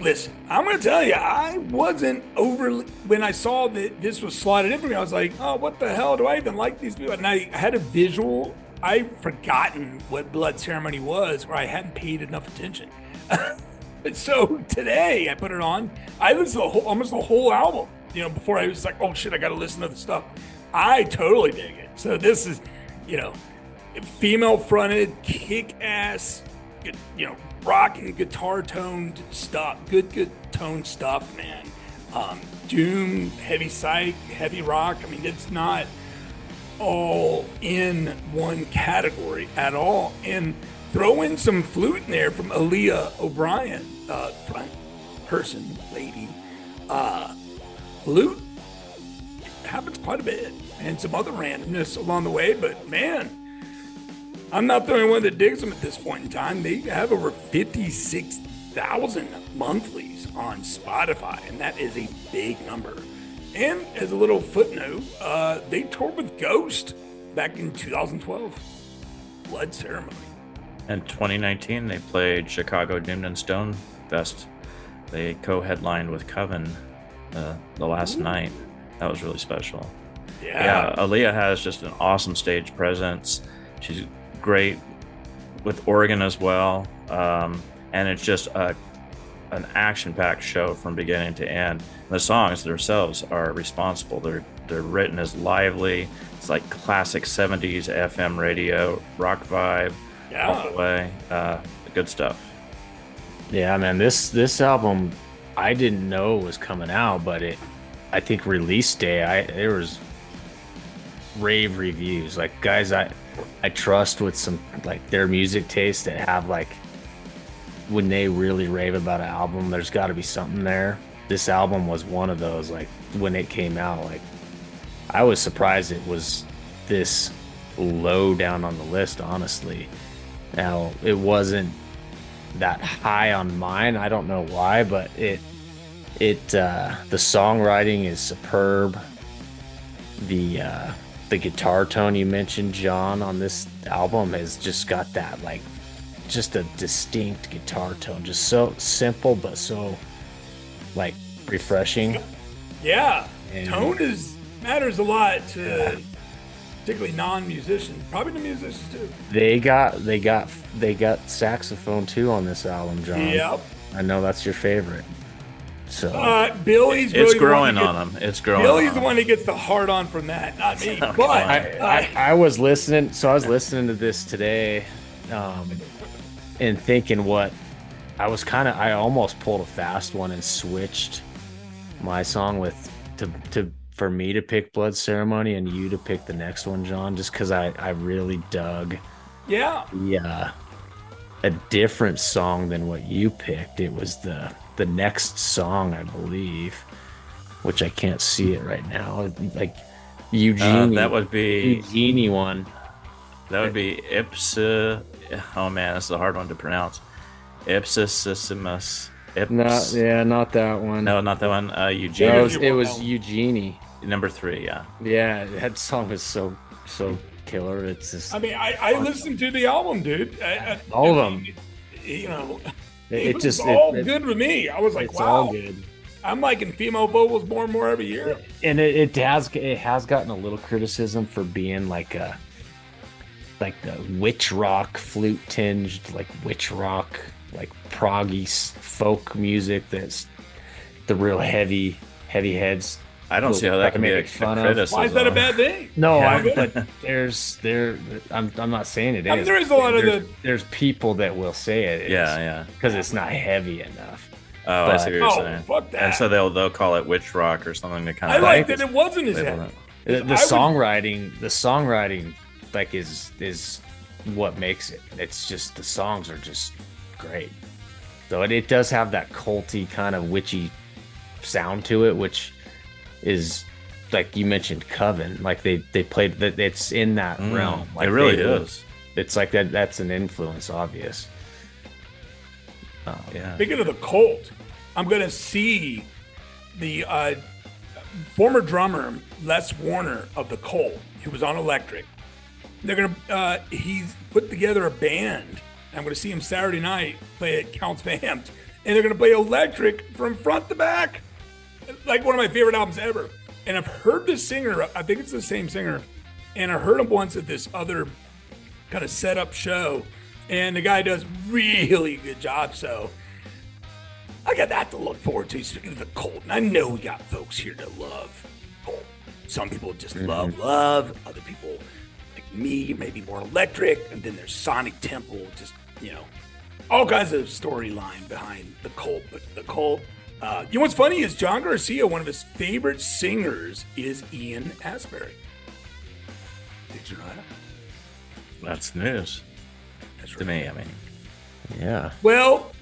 Listen, I'm going to tell you, I wasn't overly, when I saw that this was slotted in for me, I was like, oh, what the hell? Do I even like these people? And I had a visual, I'd forgotten what Blood Ceremony was, or I hadn't paid enough attention. so today I put it on. I listened to the whole, almost the whole album, you know, before I was like, oh shit, I got to listen to the stuff. I totally dig it. So this is, you know, female fronted, kick ass, you know, rock and guitar toned stuff. Good, good tone stuff, man. Um, doom, heavy psych, heavy rock. I mean, it's not all in one category at all. And throw in some flute in there from Alia O'Brien, uh, front person, lady. Uh, flute happens quite a bit, and some other randomness along the way. But man, I'm not the only one that digs them at this point in time. They have over 56,000 monthlies on Spotify, and that is a big number. And as a little footnote, uh, they toured with Ghost back in 2012. Blood Ceremony. In 2019, they played Chicago Doomed and Stoned Fest. They co-headlined with Coven uh, the last night. That was really special. Yeah, yeah, Alia has just an awesome stage presence. She's great with organ as well, um, and it's just a an action-packed show from beginning to end. The songs themselves are responsible. They're they're written as lively. It's like classic '70s FM radio rock vibe all the way. Uh, good stuff. Yeah, man, this this album I didn't know was coming out, but it I think release day I there was rave reviews. Like guys I I trust with some like their music taste that have like when they really rave about an album, there's got to be something there. This album was one of those like when it came out like I was surprised it was this low down on the list honestly. Now, it wasn't that high on mine. I don't know why, but it it uh, the songwriting is superb. The uh, the guitar tone you mentioned, John, on this album has just got that like just a distinct guitar tone, just so simple but so like refreshing. Yeah, And- tone is matters a lot to particularly non-musicians, probably the musicians too. They got they got they got saxophone too on this album, John. Yep. I know that's your favorite. So Uh, Billy's really It's the growing that on gets- him. It's growing. Billy's on the him. one that gets the hard on from that, not me. Okay. But I, uh, I, I was listening so I was listening to this today, um, and thinking what I was kind of I almost pulled a fast one and switched my song with to to for me to pick Blood Ceremony and you to pick the next one, John, just because I I really dug yeah, the uh, a different song than what you picked. It was the the next song, I believe, which I can't see it right now. Like Uh, Eugene, that would be Eugenie one. that would be Ipsa. Oh man, this is a hard one to pronounce. Ipsissimus. Ips, Not yeah, not that one. No, not that one. Uh, it Eugene. was, it was Eugenie. Number three. Yeah. Yeah, that song is so so killer. It's just I mean, I, I listened to the album, dude. I, I, All of them. You know, it, it, it was just all it, it- good with me. I was like, it's wow, all good. I'm liking female vocals more and more every year. and it, it has it has gotten a little criticism for being like a like the witch rock flute tinged like witch rock like proggy folk music that's the real heavy heavy heads I don't see how that can be a, a Make fun of. criticism. Why is that a bad thing? no Yeah. I, but there's there i'm, I'm not saying it is. I mean, there is a lot of there's, the- there's people that will say it is Yeah, yeah. because it's not heavy enough Oh, I see what you're Oh, saying. fuck that. And so they'll they'll call it witch rock or something to kind of. I of like that it wasn't as label heavy. the, the I would- songwriting the songwriting like is is what makes it it's just the songs are just great so it, it does have that culty kind of witchy sound to it which is like you mentioned coven like they they played that it's in that Mm, realm like it really they- is. it's like that that's an influence obvious Oh, Yeah. Speaking of the cult, I'm gonna see the uh, former drummer Les Warner of the Cult, who was on Electric. They're gonna uh, he's put together a band. I'm gonna see him Saturday night play at Count's Vamp'd, and they're gonna play Electric from front to back, like one of my favorite albums ever. And I've heard the singer. I think it's the same singer, and I heard him once at this other kind of setup show, and the guy does really good job. So I got that to look forward to. Speaking of the cult, and I know we got folks here that love cult. Some people just mm-hmm. love love. Other people, like me, maybe more electric. And then there's Sonic Temple, just you know, all kinds of storyline behind the cult. But the cult. Uh, you know what's funny is John Garcia. One of his favorite singers is Ian Astbury. Did you know that? That's news That's to me. I mean, yeah Well,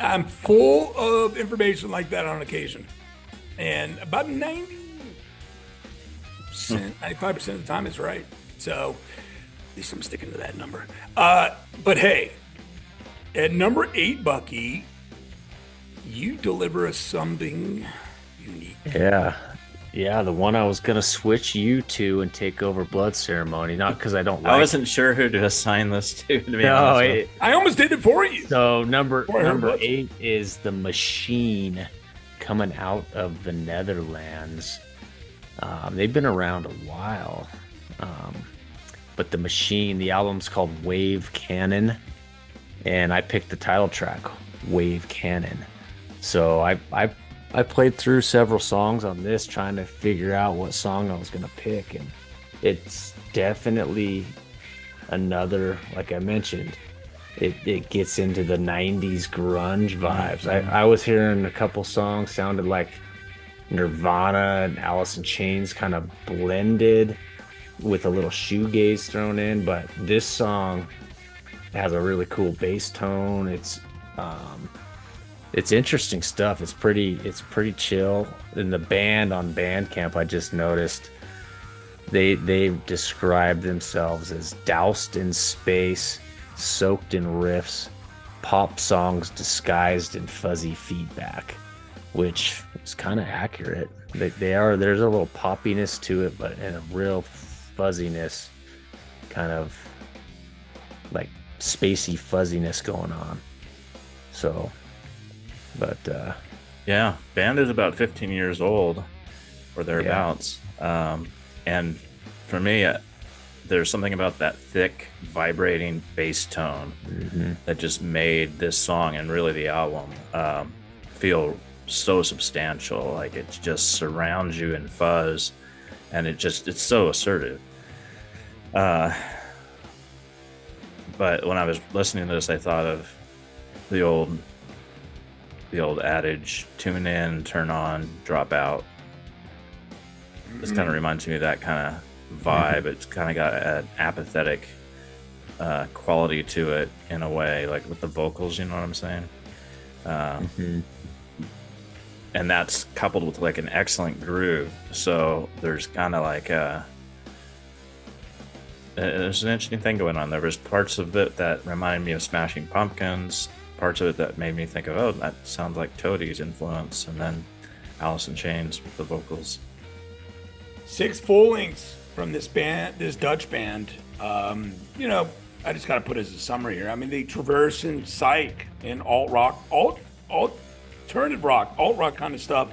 I'm full of information like that on occasion. And about 90 95% of the time it's right. So at least I'm sticking to that number. Uh, but hey, at number eight, Bucky, you deliver us something unique. Yeah. Yeah, the one I was gonna switch you to and take over blood ceremony, not because I don't like I wasn't sure who to assign this to. To be No, it, I almost did it for you. so number Boy, number eight is the machine coming out of the Netherlands. Um, they've been around a while, um, but the machine, the album's called Wave Cannon, and I picked the title track, Wave Cannon. So I I I played through several songs on this, trying to figure out what song I was gonna pick, and it's definitely another, like I mentioned, it, it gets into the 90s grunge vibes. I, I was hearing a couple songs sounded like Nirvana and Alice in Chains kind of blended with a little shoegaze thrown in, but this song has a really cool bass tone. It's um, it's interesting stuff. It's pretty it's pretty chill. And the band on Bandcamp, I just noticed they they describe themselves as doused in space, soaked in riffs, pop songs disguised in fuzzy feedback, which is kind of accurate. They, they are there's a little poppiness to it, but in a real fuzziness, kind of like spacey fuzziness going on. So, but uh, Yeah, band is about 15 years old or thereabouts. Yeah. Um, and for me, uh, there's something about that thick, vibrating bass tone mm-hmm. that just made this song and really the album um, feel so substantial. Like it just surrounds you in fuzz, and it just it's so assertive. Uh, but when I was listening to this, I thought of the old the old adage: tune in, turn on, drop out. This kind of mm-hmm. reminds me of that kind of vibe. Mm-hmm. It's kind of got an apathetic uh, quality to it in a way, like with the vocals. You know what I'm saying? Uh, mm-hmm. And that's coupled with like an excellent groove. So there's kind of like a there's an interesting thing going on. There was parts of it that remind me of Smashing Pumpkins, parts of it that made me think of, oh, that sounds like Toadies' influence, and then Alice in Chains with the vocals. Six full lengths from this band, this Dutch band. Um, you know, I just got to put as a summary here. I mean, they traverse in psych and alt rock, alt, alternative rock, alt rock kind of stuff.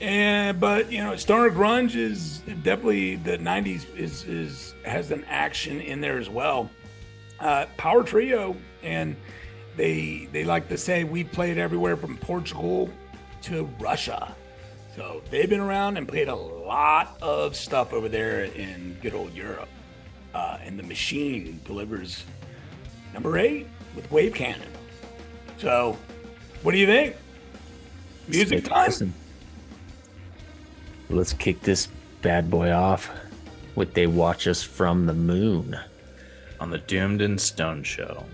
And but you know, stoner grunge is definitely the '90s is is has an action in there as well. Uh, power trio, and they they like to say we played everywhere from Portugal to Russia. So they've been around and played a lot of stuff over there in good old Europe. Uh, and the machine delivers number eight with Wave Cannon. So, what do you think? Music time. Listen. Let's kick this bad boy off with They Watch Us from the Moon on the Doomed and Stoned Show.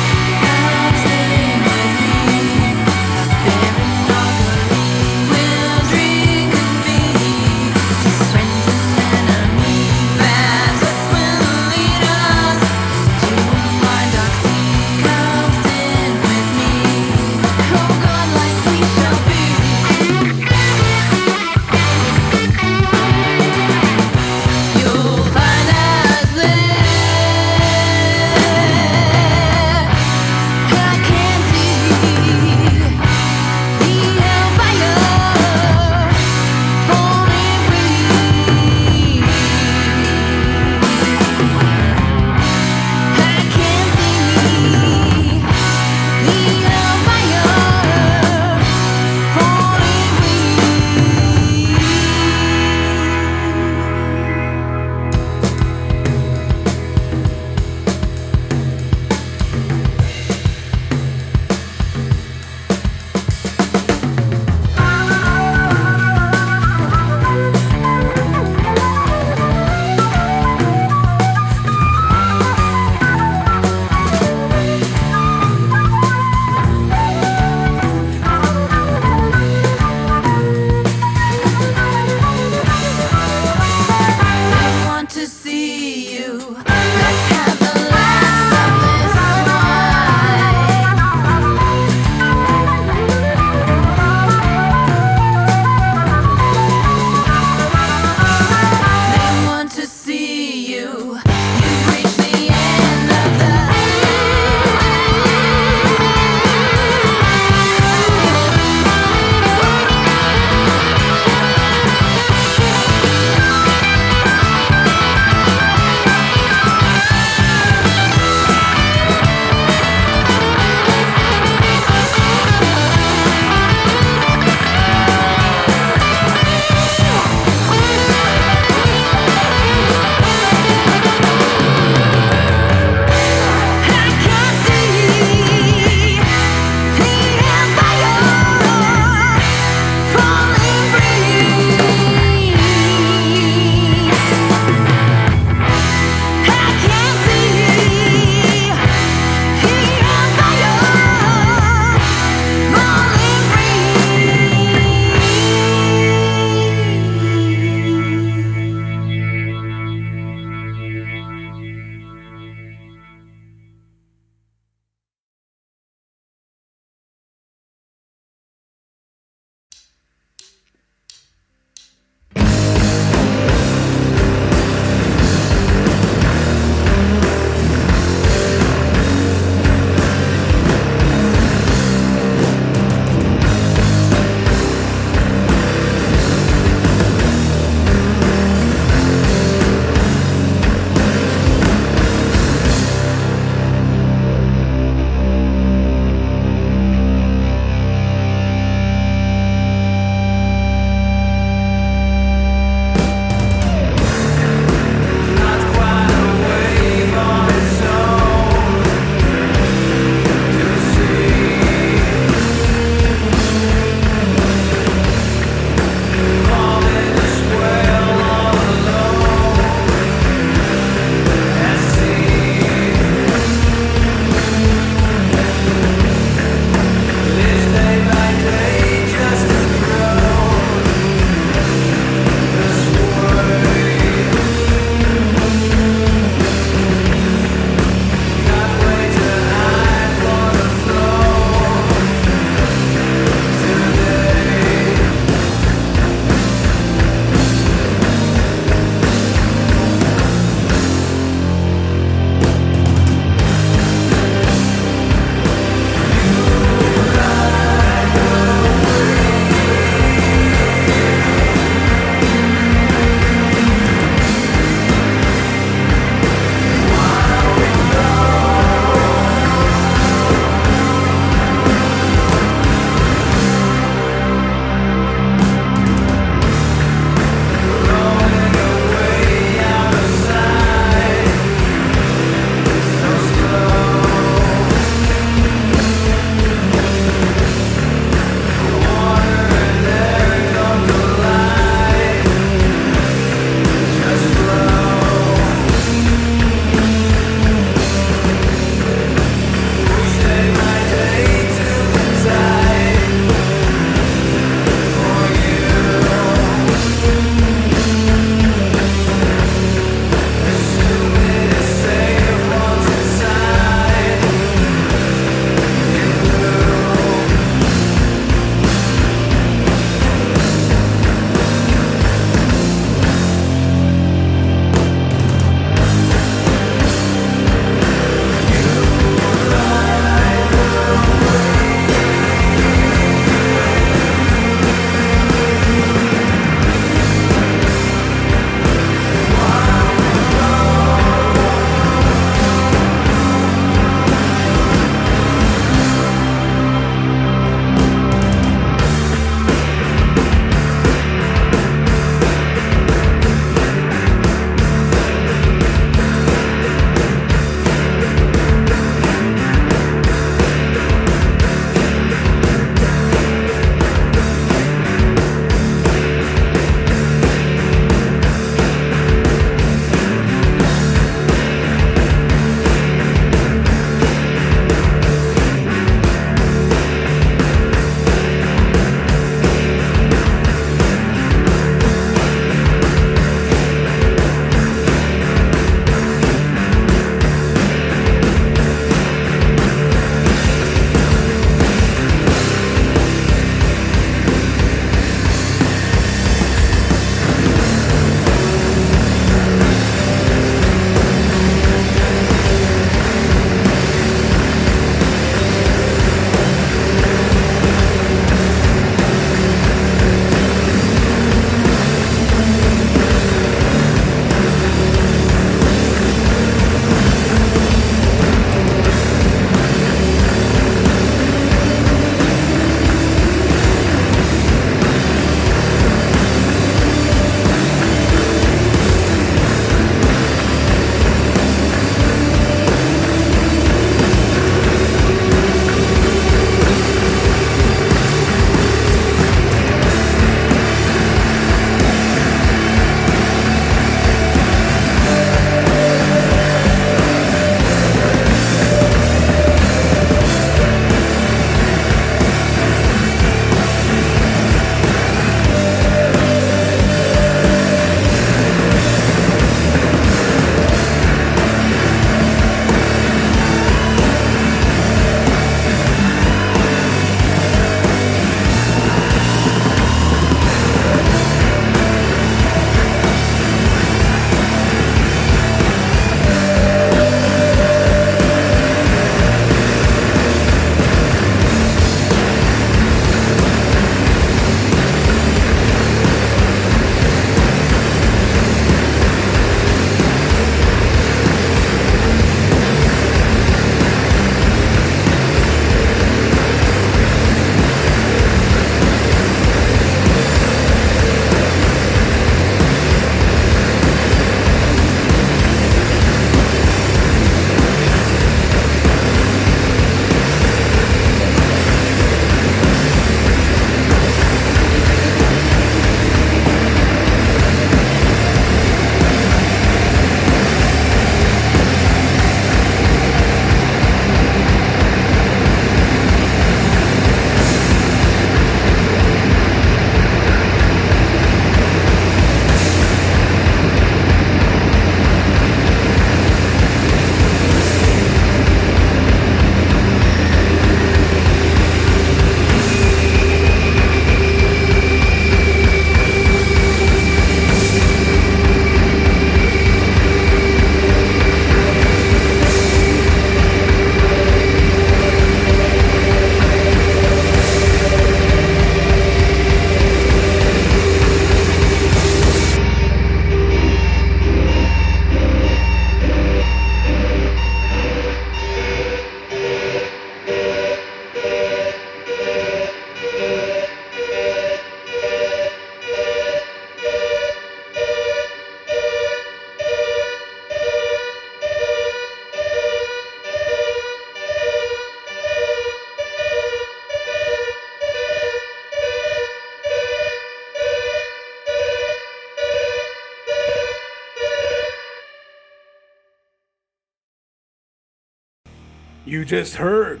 Just heard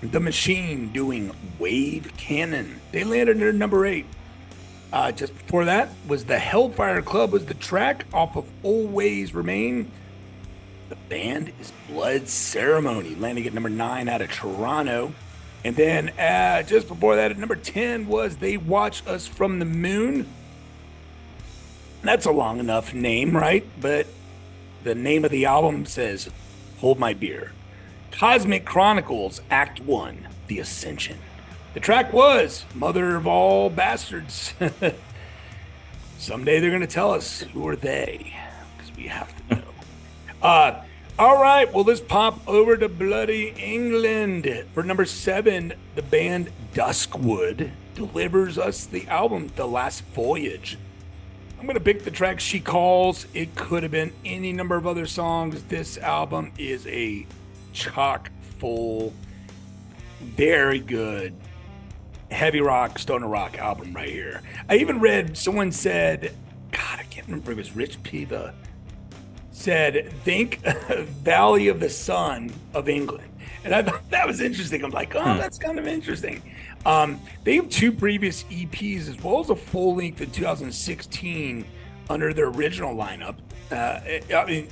the machine doing Wave Cannon. They landed at number eight. Uh, just before that was the Hellfire Club was the track off of Old Ways Remain. The band is Blood Ceremony, landing at number nine out of Toronto. And then uh, just before that, at number 10 was They Watch Us From the Moon. That's a long enough name, right? But the name of the album says Hold My Beer. Cosmic Chronicles, Act 1, The Ascension. The track was Mother of All Bastards. Someday they're going to tell us who are they, because we have to know. uh, all right, well, let's pop over to Bloody England. For number seven, the band Duskwood delivers us the album The Last Voyage. I'm going to pick the track She Calls. It could have been any number of other songs. This album is a chock full, very good heavy rock, stoner rock album right here. I even read someone said, God, I can't remember if it was Rich Piva said, think Valley of the Sun of England. And I thought that was interesting. I'm like, oh, hmm. that's kind of interesting. Um, they have two previous EPs as well as a full length in 2016 under their original lineup. Uh, I mean,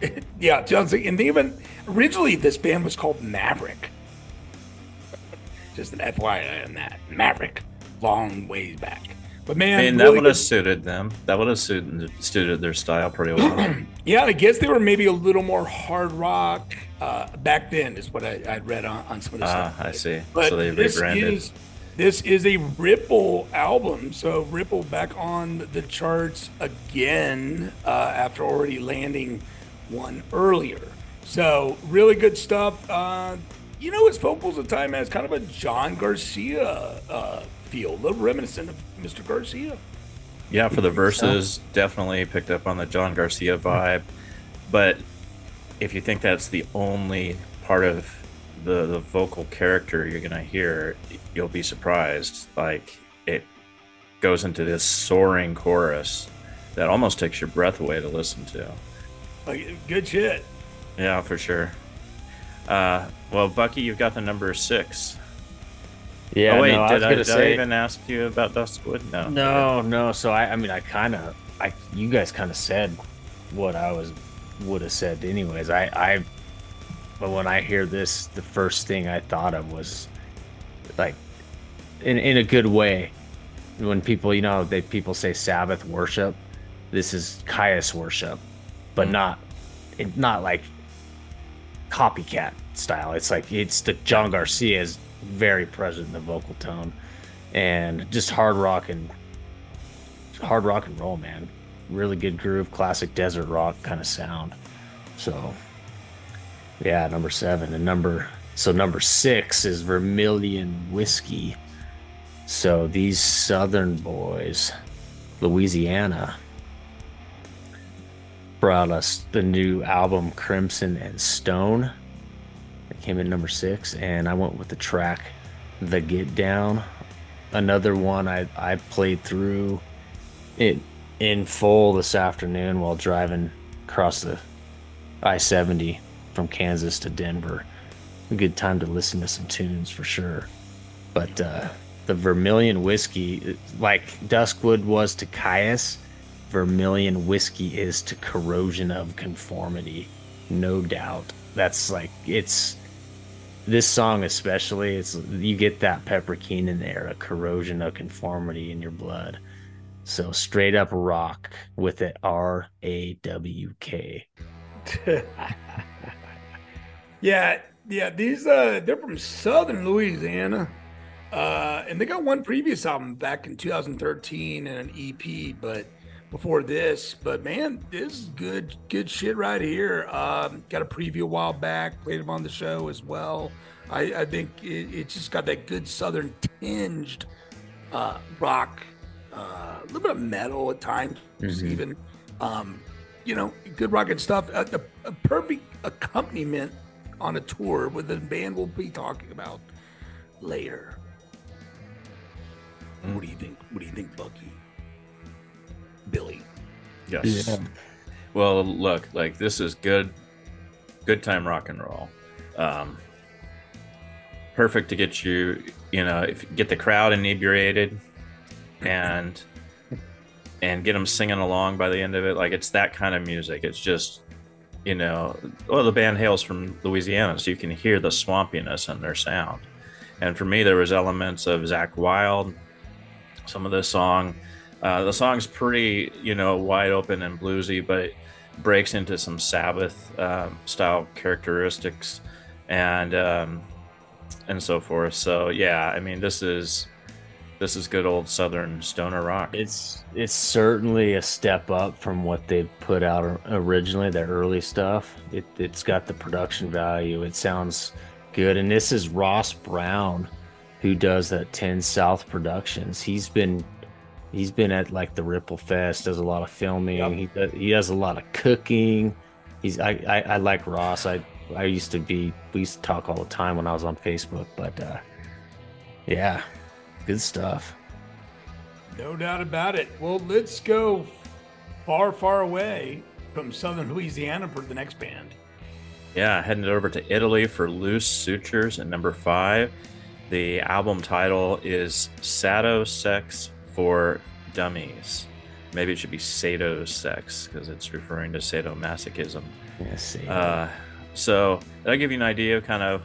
yeah, 2016. And they even originally this band was called Maverick. Just an FYI on that. Maverick, long ways back. But man, I mean, that would have suited them. That would have suited, suited their style pretty well. yeah, I guess they were maybe a little more hard rock uh, back then, is what I, I read on, on some of the stuff. ah, stuff. I see. But so they rebranded. This is, this is a Ripple album. So Ripple back on the charts again uh, after already landing one earlier. So really good stuff. Uh, you know, his vocals at time has kind of a John Garcia uh, feel, a little reminiscent of Mr. Garcia. Yeah, for the verses, definitely picked up on the John Garcia vibe. But if you think that's the only part of the, the vocal character you're gonna hear, you'll be surprised. Like it goes into this soaring chorus that almost takes your breath away to listen to. Like, good shit. Yeah, for sure. Uh, well, Bucky, you've got the number six. Yeah. Oh wait, no, did, I, I, did say, I even ask you about Duskwood? No. No, no. So I, I mean, I kind of, I, you guys kind of said what I was would have said anyways. I, I, but when I hear this, the first thing I thought of was, like, in in a good way. When people, you know, they people say Sabbath worship, this is Kyuss worship, but mm. not, it, not like copycat style. It's like it's the John Garcia's very present in the vocal tone, and just hard rock and hard rock and roll, man. Really good groove, classic desert rock kind of sound. So, yeah, number seven and number so number six is Vermilion Whiskey. So these Southern boys, Louisiana, brought us the new album Crimson and Stone it came in number six, and I went with the track "The Get Down." Another one I I played through it in full this afternoon while driving across the I seventy from Kansas to Denver. A good time to listen to some tunes for sure. But uh, the Vermilion whiskey, like Duskwood was to Kyuss, Vermilion whiskey is to Corrosion of Conformity, no doubt. That's like it's this song especially it's you get that pepper keenan there a corrosion of conformity in your blood. So straight up rock with it r-a-w-k yeah yeah these uh they're from southern louisiana. Uh and they got one previous album back in 2013 and an ep but before this, but man, this is good, good shit right here. Um, got a preview a while back, played him on the show as well. I, I think it, it's just got that good southern tinged uh, rock, uh, a little bit of metal at times, mm-hmm. even. Um, you know, good rocking stuff. A, a, a, perfect accompaniment on a tour with the band we'll be talking about later. Mm. What do you think? What do you think, Bucky? Billy. Yes. Yeah. Well, look, like this is good, good time rock and roll. um, perfect to get you, you know, if get the crowd inebriated and and get them singing along by the end of it. Like it's that kind of music. It's just, you know, well, the band hails from Louisiana, so you can hear the swampiness in their sound. And for me, there was elements of Zakk Wylde. Some of the song, uh, the song's pretty, you know, wide open and bluesy, but it breaks into some Sabbath um, style characteristics, and um, and so forth. So yeah, I mean, this is this is good old Southern stoner rock. It's it's certainly a step up from what they put out originally, their early stuff. It it's got the production value. It sounds good, and this is Ross Brown, who does that Ten South Productions. He's been he's been at like the Ripplefest, does a lot of filming. Yep. He does, he does a lot of cooking. He's I, I, I like Ross. I I used to be we used to talk all the time when I was on Facebook, but uh, yeah, good stuff. No doubt about it. Well, let's go far, far away from southern Louisiana for the next band. Yeah, heading over to Italy for Loose Sutures at number five. The album title is Sado Sex for Dummies. Maybe it should be Sado Sex because it's referring to sadomasochism. Yes. Yeah, uh, so that'll give you an idea of kind of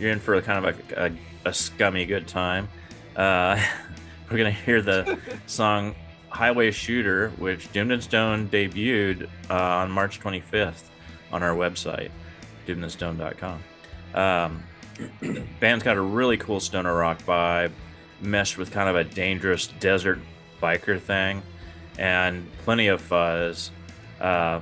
you're in for a kind of a, a, a scummy good time. Uh, we're gonna hear the song "Highway Shooter," which Doomed and Stoned debuted uh, on March 25th on our website, doomedandstoned.com. Um, band's got a really cool stoner rock vibe, meshed with kind of a dangerous desert biker thing, and plenty of fuzz. Uh,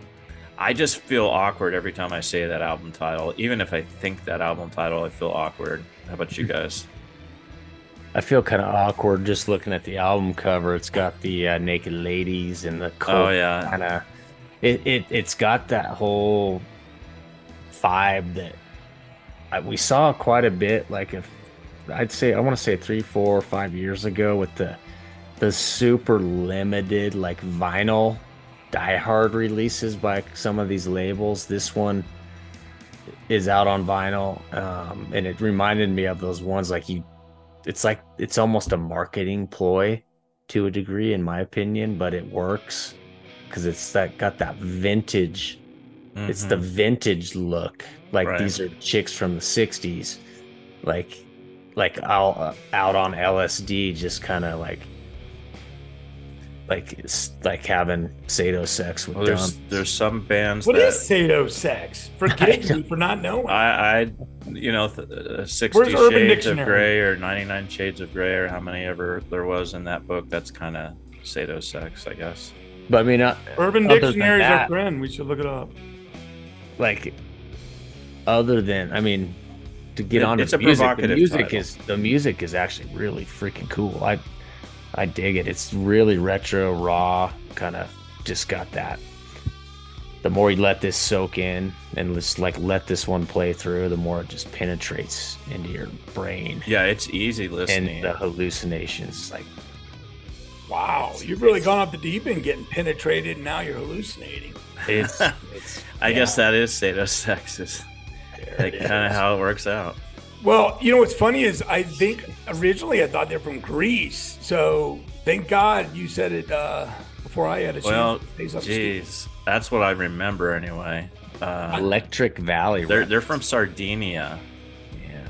I just feel awkward every time I say that album title. Even if I think that album title, I feel awkward. How about you guys? I feel kind of awkward just looking at the album cover. It's got the uh, naked ladies and the oh yeah, kind of it, it it's got that whole vibe that I, we saw quite a bit. Like if I'd say I want to say three, four, five years ago with the the super limited like vinyl Die Hard releases by some of these labels. This one is out on vinyl, um, and it reminded me of those ones like you. It's like it's almost a marketing ploy to a degree, in my opinion, but it works because it's that got that vintage. Mm-hmm. It's the mm-hmm. vintage look. Like right. these are chicks from the '60s, like like out uh, out on LSD, just kind of like like like having sado sex with well, there's there's some bands What that, is sado sex forgive me for not knowing. I i you know uh, 60 Where's shades Dictionary? of gray or 99 shades of gray or how many ever there was in that book that's kind of sado sex i guess. But i mean uh, urban dictionary is our friend. We should look it up. like other than i mean to get it, on it's the music the music title. is the music is actually really freaking cool i I dig it. It's really retro, raw, kind of just got that. The more you let this soak in and just like let this one play through, the more it just penetrates into your brain. Yeah, it's easy listening. And the hallucinations, like, wow, you've really gone up the deep end, getting penetrated, and now you're hallucinating. It's, it's I yeah. guess that is sadosex. Like kind of how it works out. Well, you know what's funny is I think originally I thought they're from Greece. So thank God you said it uh, before I had a well, chance. Well, jeez, that's what I remember anyway. Uh, Electric Valley. They're they're from Sardinia. Yeah,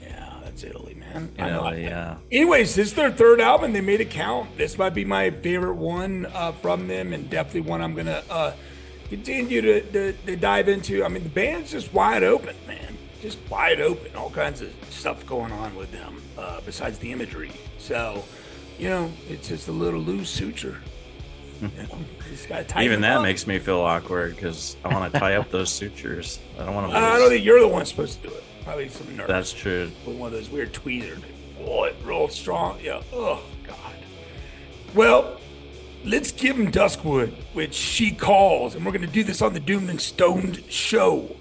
yeah, that's Italy, man. Italy, yeah. Anyways, this is their third album. They made it count. This might be my favorite one uh, from them, and definitely one I'm gonna uh, continue to, to, to dive into. I mean, the band's just wide open, man just wide open, all kinds of stuff going on with them uh, besides the imagery. So, you know, it's just a little loose suture. You know, Even that up. makes me feel awkward because I want to tie up those sutures. I don't want to. I don't think you're the one supposed to do it. Probably some nerd. That's true. With one of those weird tweezers. Oh, it rolled strong. Yeah. Oh God. Well, let's give him Duskwood, which she calls, and we're going to do this on the Doomed and Stoned show.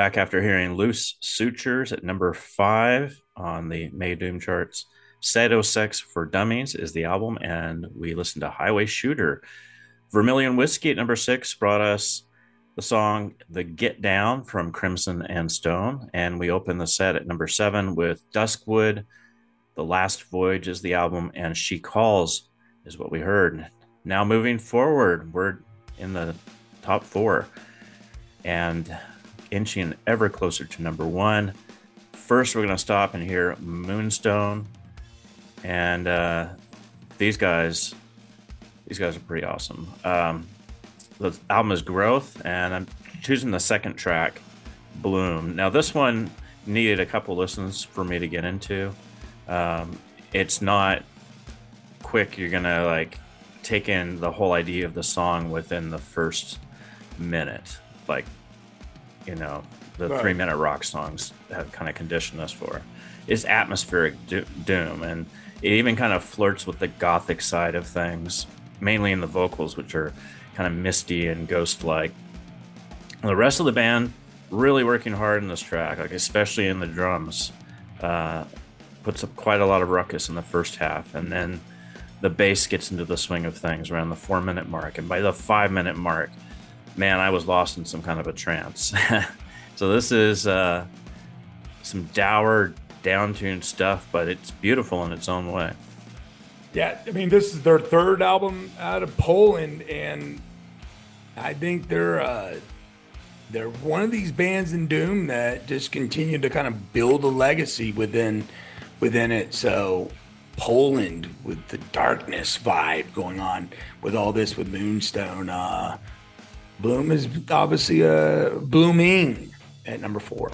Back after hearing Loose Sutures at number five on the May Doom charts. Sado Sex for Dummies is the album, and we listened to Highway Shooter. Vermilion Whiskey at number six brought us the song The Get Down from Crimson and Stone, and we opened the set at number seven with Duskwood. The Last Voyage is the album, and She Calls is what we heard. Now, moving forward, we're in the top four. And inching ever closer to number one. First, we're going to stop and hear Moonstone, and uh, these guys, these guys are pretty awesome. Um, the album is Growth, and I'm choosing the second track, Bloom. Now, this one needed a couple listens for me to get into. Um, it's not quick. You're gonna like take in the whole idea of the song within the first minute. Like you know the right. three minute rock songs have kind of conditioned us for is atmospheric do- doom. And it even kind of flirts with the gothic side of things mainly in the vocals which are kind of misty and ghost like the rest of the band really working hard in this track like especially in the drums uh, puts up quite a lot of ruckus in the first half. And then the bass gets into the swing of things around the four minute mark. And by the five minute mark man, I was lost in some kind of a trance. so this is uh, some dour, downtuned stuff, but it's beautiful in its own way. Yeah, I mean, this is their third album out of Poland, and I think they're uh, they're one of these bands in Doom that just continue to kind of build a legacy within within it. So Poland with the darkness vibe going on with all this with Moonstone. Uh, Bloom is obviously uh, blooming at number four.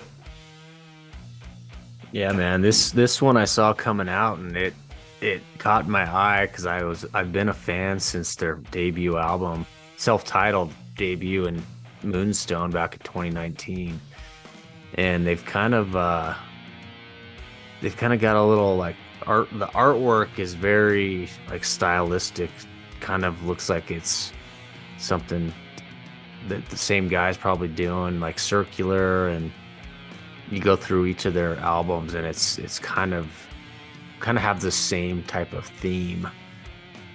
Yeah, man. This this one I saw coming out and it it caught my eye because I was I've been a fan since their debut album, self-titled debut in Moonstone back in 2019, and they've kind of uh, they've kind of got a little like art. The artwork is very like stylistic, kind of looks like it's something that the same guy's probably doing, like Circular, and you go through each of their albums, and it's it's kind of kind of have the same type of theme,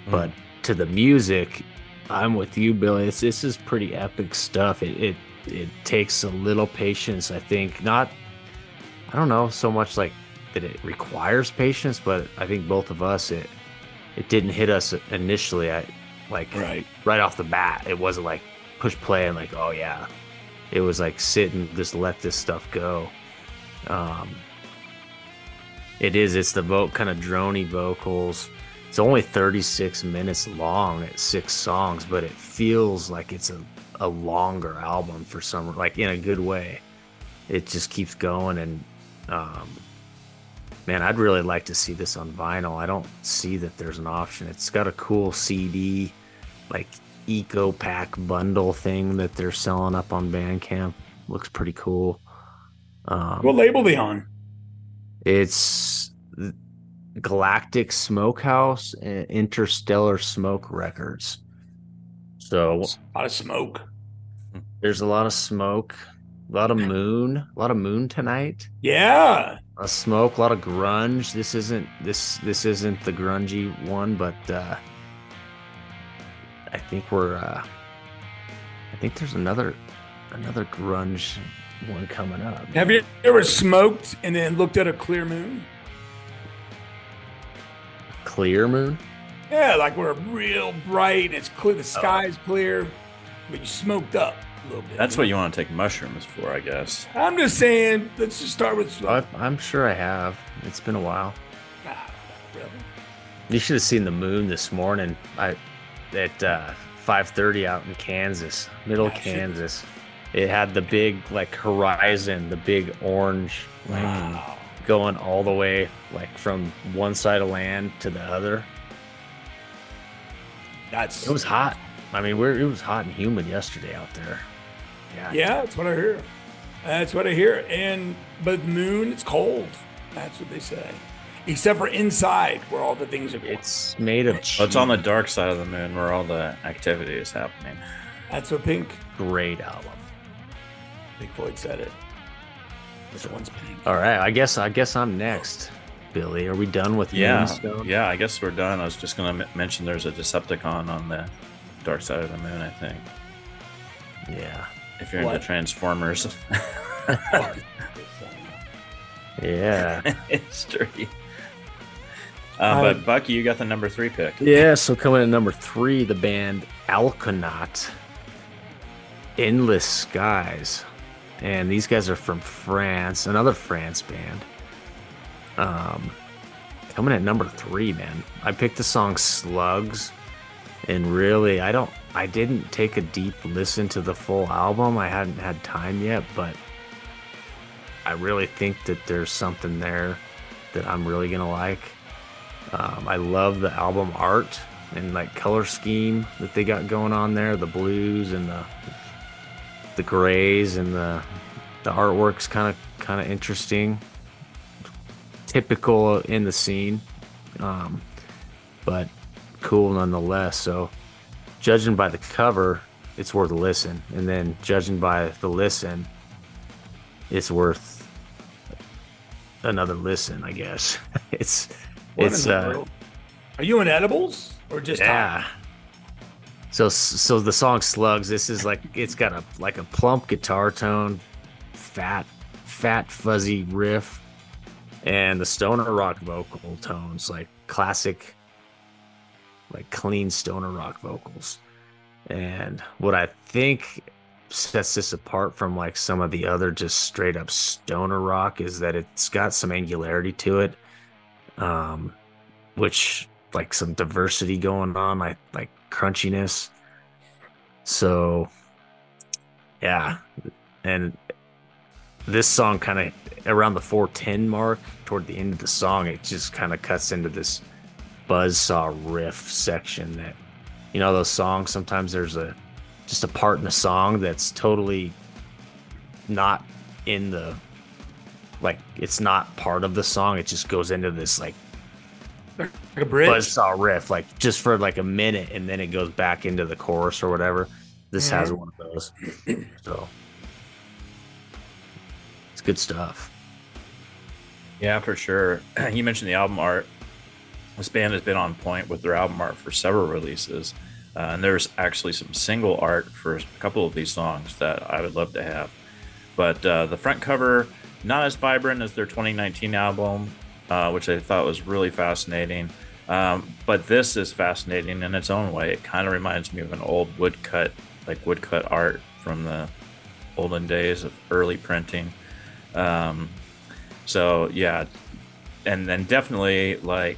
mm. but to the music, I'm with you, Billy. This this is pretty epic stuff. It it it takes a little patience, I think. Not, I don't know so much like that it requires patience, but I think both of us it it didn't hit us initially. I like right right off the bat. It wasn't like push play and like, oh yeah. It was like sit and just let this stuff go. Um, it is. It's the vote kind of drony vocals. It's only 36 minutes long at six songs, but it feels like it's a, a longer album for some, like in a good way. It just keeps going. And um, man, I'd really like to see this on vinyl. I don't see that there's an option. It's got a cool CD, like eco pack bundle thing that they're selling up on Bandcamp. Looks pretty cool. Um, what label they on? It's Galactic Smokehouse and Interstellar Smoke Records. So a lot of smoke. There's a lot of smoke, a lot of moon, a lot of moon tonight. Yeah. A smoke, a lot of grunge. This isn't this this isn't the grungy one, but uh I think we're. Uh, I think there's another another grunge one coming up. Have you ever smoked and then looked at a clear moon? Clear moon? Yeah, like we're real bright and it's clear. The sky's oh. clear, but you smoked up a little bit. That's what you want to take mushrooms for, I guess. I'm just saying. Let's just start with. I, I'm sure I have. It's been a while. Ah, really? You should have seen the moon this morning. I at uh, 5:30 out in Kansas, middle yeah, Kansas. It had the big like horizon, the big orange wow. going all the way like from one side of land to the other. That's it was hot. I mean, we're it was hot and humid yesterday out there. Yeah, yeah, that's what I hear. That's what I hear. And but noon, it's cold. That's what they say except for inside where all the things are going. It's made of. Well, it's on the dark side of the moon where all the activity is happening. That's what Pink. Great album. Big Floyd said it. This one's pink? All right, I guess I guess I'm next. Billy, are we done with Yeah, Moonstone? yeah. I guess we're done. I was just gonna m- mention there's a Decepticon on the Dark Side of the Moon. I think Yeah. if you're What? into Transformers Yeah. history. Uh, but Bucky, you got the number three pick. Yeah, so coming at number three, the band Alconaut, Endless Skies. And these guys are from France, another France band. Um, coming at number three, man. I picked the song Slugs. And really, I don't, I didn't take a deep listen to the full album. I hadn't had time yet, but I really think that there's something there that I'm really going to like. Um, I love the album art and like color scheme that they got going on there. The blues and the the grays and the the artwork's kind of kind of interesting. Typical in the scene, um, but cool nonetheless. So, judging by the cover, it's worth a listen, and then judging by the listen, it's worth another listen. I guess it's What it's uh? Are you in edibles or just yeah. So so the song Slugs, this is like it's got a like a plump guitar tone, fat fat fuzzy riff, and the stoner rock vocal tones like classic like clean stoner rock vocals. And what I think sets this apart from like some of the other just straight up stoner rock is that it's got some angularity to it. Um which like some diversity going on, like like crunchiness. So yeah. And this song kind of around the 410 mark toward the end of the song, it just kind of cuts into this buzzsaw riff section that you know those songs sometimes there's a just a part in the song that's totally not in the like it's not part of the song it just goes into this like Like a bridge? buzzsaw riff, like just for like a minute, and then it goes back into the chorus or whatever. This has Mhm. one of those, so it's good stuff. Yeah, for sure. You mentioned the album art. This band has been on point with their album art for several releases. Uh, and there's actually some single art for a couple of these songs that I would love to have. But uh, the front cover, not as vibrant as their 2019 album, uh, which I thought was really fascinating. Um, but this is fascinating in its own way. It kind of reminds me of an old woodcut, like woodcut art from the olden days of early printing. Um, so yeah, and then definitely like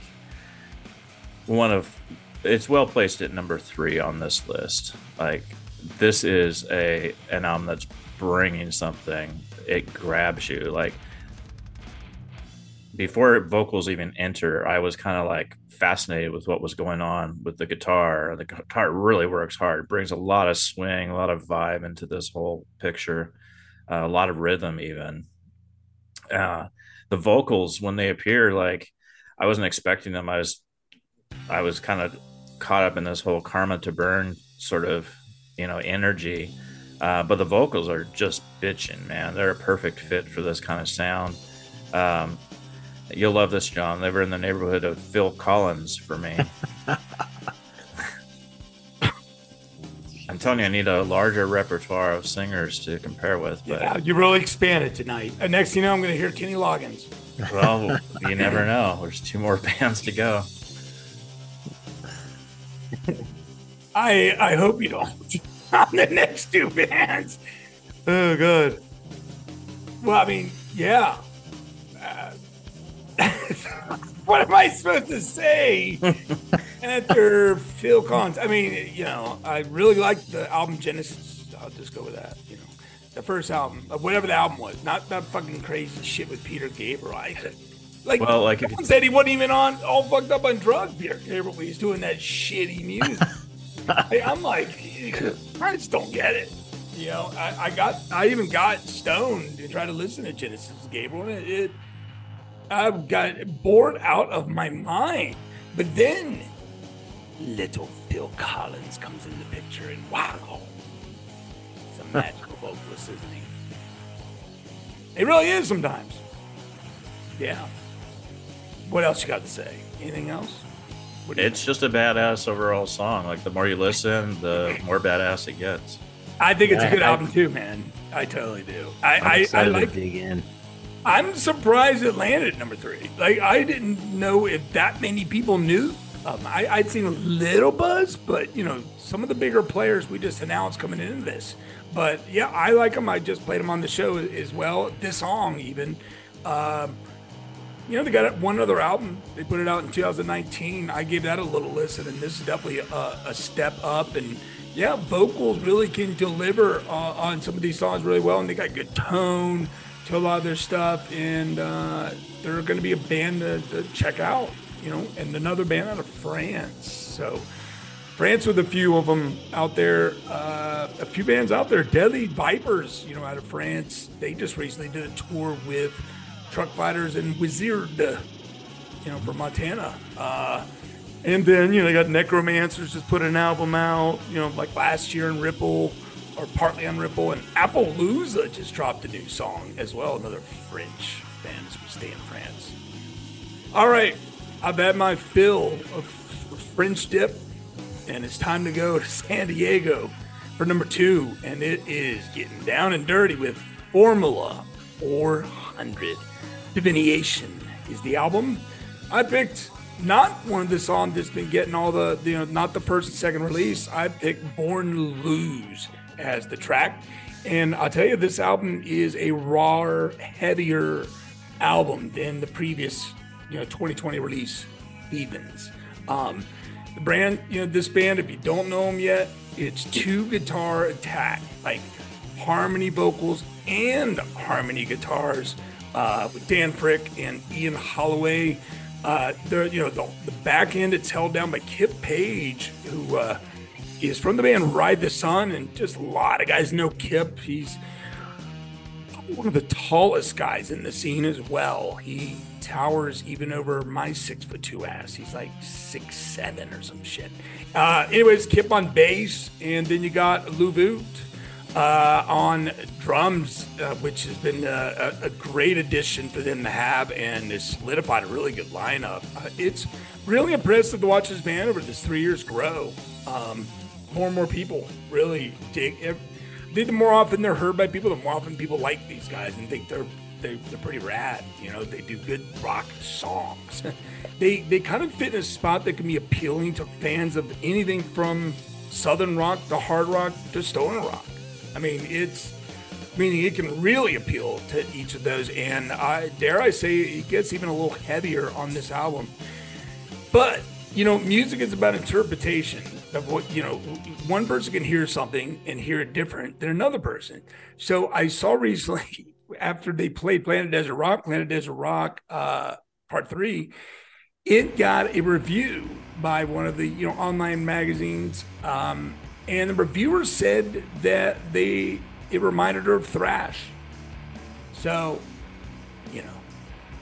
one of it's well placed at number three on this list. Like this is a an album that's bringing something. It grabs you like before vocals even enter. I was kind of like fascinated with what was going on with the guitar. The guitar really works hard. Brings a lot of swing, a lot of vibe into this whole picture, uh, a lot of rhythm even. Uh, the vocals when they appear, like I wasn't expecting them. I was I was kind of caught up in this whole karma to burn sort of you know energy uh, but the vocals are just bitching man they're a perfect fit for this kind of sound um, you'll love this john they were in the neighborhood of phil collins for me i'm telling you i need a larger repertoire of singers to compare with but Yeah, you really expanded tonight. Uh, next thing you know, I'm going to hear Kenny Loggins. well you never know there's two more bands to go I I hope you don't. On the next two bands. Oh god. Well, I mean, yeah. Uh, what am I supposed to say after Phil Collins? I mean, you know, I really liked the album Genesis. I'll just go with that. You know, the first album, uh, whatever the album was, not that fucking crazy shit with Peter Gabriel. I, like, Well, like if someone said he wasn't even on all fucked up on drugs. Peter Gabriel, he's doing that shitty music. I'm like, I just don't get it. You know, I, I got, I even got stoned to try to listen to Genesis Gabriel, and it, it, I got bored out of my mind. But then, little Phil Collins comes in the picture, and wow, he's a magical vocalist, isn't he? It really is sometimes. Yeah. What else you got to say? Anything else? It's just a badass overall song. Like the more you listen, the more badass it gets. I think it's a good I, album too, man. I totally do. I I, I like dig in. I'm surprised it landed number three. Like I didn't know if that many people knew. Um, I, I'd seen a little buzz, but you know, some of the bigger players we just announced coming into this. But yeah, I like them. I just played them on the show as well. This song, even. Um, you know, they got one other album. They put it out in 2019. I gave that a little listen, and this is definitely a, a step up. And yeah, vocals really can deliver uh, on some of these songs really well, and they got good tone to a lot of their stuff. And uh, they're going to be a band to, to check out, you know, and another band out of France. So France with a few of them out there, uh, a few bands out there. Deadly Vipers, you know, out of France. They just recently did a tour with Truckfighters and Wizard, you know, from Montana. Uh, and then, you know, they got Necromancers just put an album out, you know, like last year in Ripple or partly on Ripple. And Apple Appaloosa just dropped a new song as well, another French band as stay in France. All right, I've had my fill of French dip, and it's time to go to San Diego for number two. And it is getting down and dirty with Formula 400. Divination is the album. I picked not one of the songs that's been getting all the, you know, not the first and second release. I picked Born to Lose as the track. And I'll tell you, this album is a raw, heavier album than the previous, you know, 2020 release, Heathens. Um, the brand, you know, this band, if you don't know them yet, it's two guitar attack, like harmony vocals and harmony guitars uh, with Dan Frick and Ian Holloway. Uh, the you know the, the, back end it's held down by Kip Page, who uh, is from the band Ride the Sun, and just a lot of guys know Kip. He's one of the tallest guys in the scene as well. He towers even over my six foot two ass. He's like six seven or some shit. Uh, anyways, Kip on bass, and then you got Lou Voot uh, on drums, uh, which has been a, a, great addition for them to have and has solidified a really good lineup. Uh, it's really impressive to watch this band over this three years grow. Um, more and more people really dig it. The more often they're heard by people, the more often people like these guys and think they're they, they're pretty rad. You know, they do good rock songs. they they kind of fit in a spot that can be appealing to fans of anything from southern rock to hard rock to stoner rock. I mean, it's meaning it can really appeal to each of those. And I dare I say it gets even a little heavier on this album. But you know, music is about interpretation of what you know. One person can hear something and hear it different than another person. So I saw recently after they played Planet Desert Rock, Planet Desert Rock uh, Part Three, it got a review by one of the you know online magazines. Um, and the reviewer said that they it reminded her of thrash. So, you know,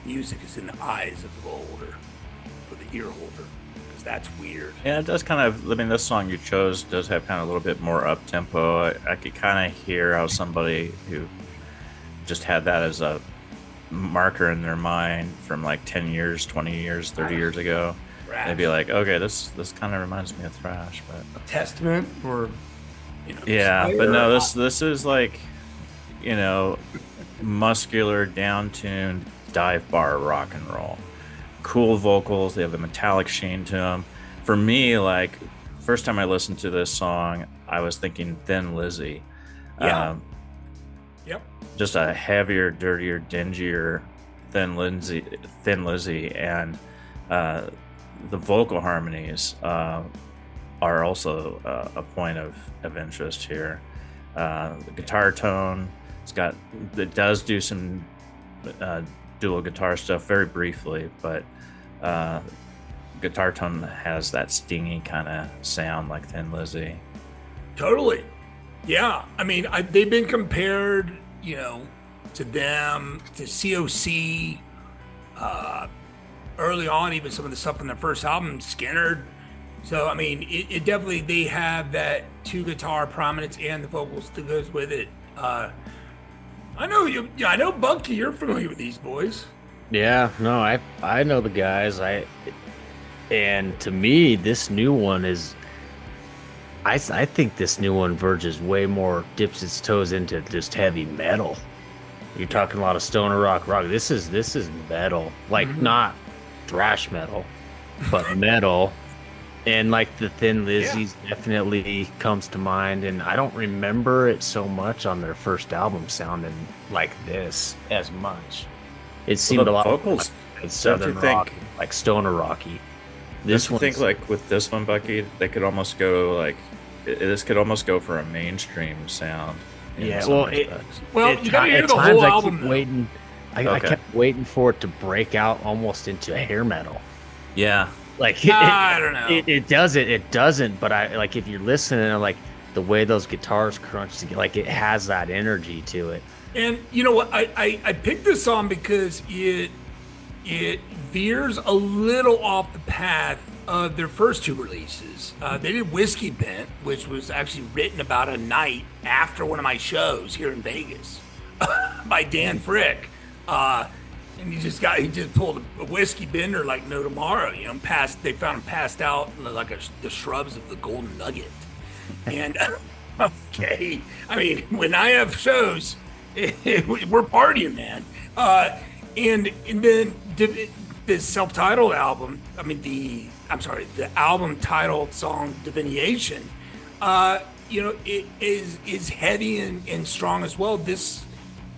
music is in the eyes of the beholder, or the ear holder, because that's weird. Yeah, it does kind of. I mean, this song you chose does have kind of a little bit more up tempo. I, I could kind of hear how somebody who just had that as a marker in their mind from like 10 years 20 years 30 years ago thrash. They'd be like, okay, this this kind of reminds me of thrash, but Testament or you know, yeah, but no, this this is like you know muscular, down-tuned dive bar rock and roll. Cool vocals. They have a metallic sheen to them. For me, like first time I listened to this song, I was thinking Thin Lizzy. Yeah. Um, yep. Just a heavier, dirtier, dingier Thin Lizzy, Thin Lizzy, and uh, the vocal harmonies uh, are also uh, a point of, of interest here. Uh, the guitar tone, it's got it does do some uh, dual guitar stuff very briefly, but uh, guitar tone has that stingy kind of sound like Thin Lizzy. Totally, yeah. I mean, I, they've been compared, you know, to them to COC. Early on, even some of the stuff from their first album, Skynyrd. So I mean, it, it, definitely they have that two guitar prominence and the vocals that goes with it. Uh, I know you. Yeah, I know Bucky. You're familiar with these boys. Yeah, no, I I know the guys. I and to me, this new one is. I I think this new one verges way more, dips its toes into just heavy metal. You're talking a lot of stoner rock, rock. This is this is metal, like Mhm. not thrash metal, but metal. And like the Thin Lizzy's definitely comes to mind, and I don't remember it so much on their first album sounding like this as much. It seemed the a lot vocals- like southern you think- rock, like stoner rocky. This This I one, think like with this one, Bucky, they could almost go like this could almost go for a mainstream sound. Yeah, well, it- Well, at you gotta hear the whole I album. keep though. waiting. I, I kept waiting for it to break out almost into hair metal. yeah, Like Nah, it, I don't know. It, it doesn't. It doesn't. But I like if you're listening, like the way those guitars crunch together, like it has that energy to it. And you know what? I, I, I picked this song because it it veers a little off the path of their first two releases. Uh, they did Whiskey Bent, which was actually written about a night after one of my shows here in Vegas by Dan Frick. Uh, and he just got he just pulled a whiskey bender like no tomorrow. You know, passed they found him passed out in like a, the shrubs of the Golden Nugget. And okay, I mean, when I have shows, we're partying, man. Uh, and and then the, the self-titled album. I mean, the I'm sorry, the album titled song "Divination." Uh, you know, it is is heavy and, and strong as well. This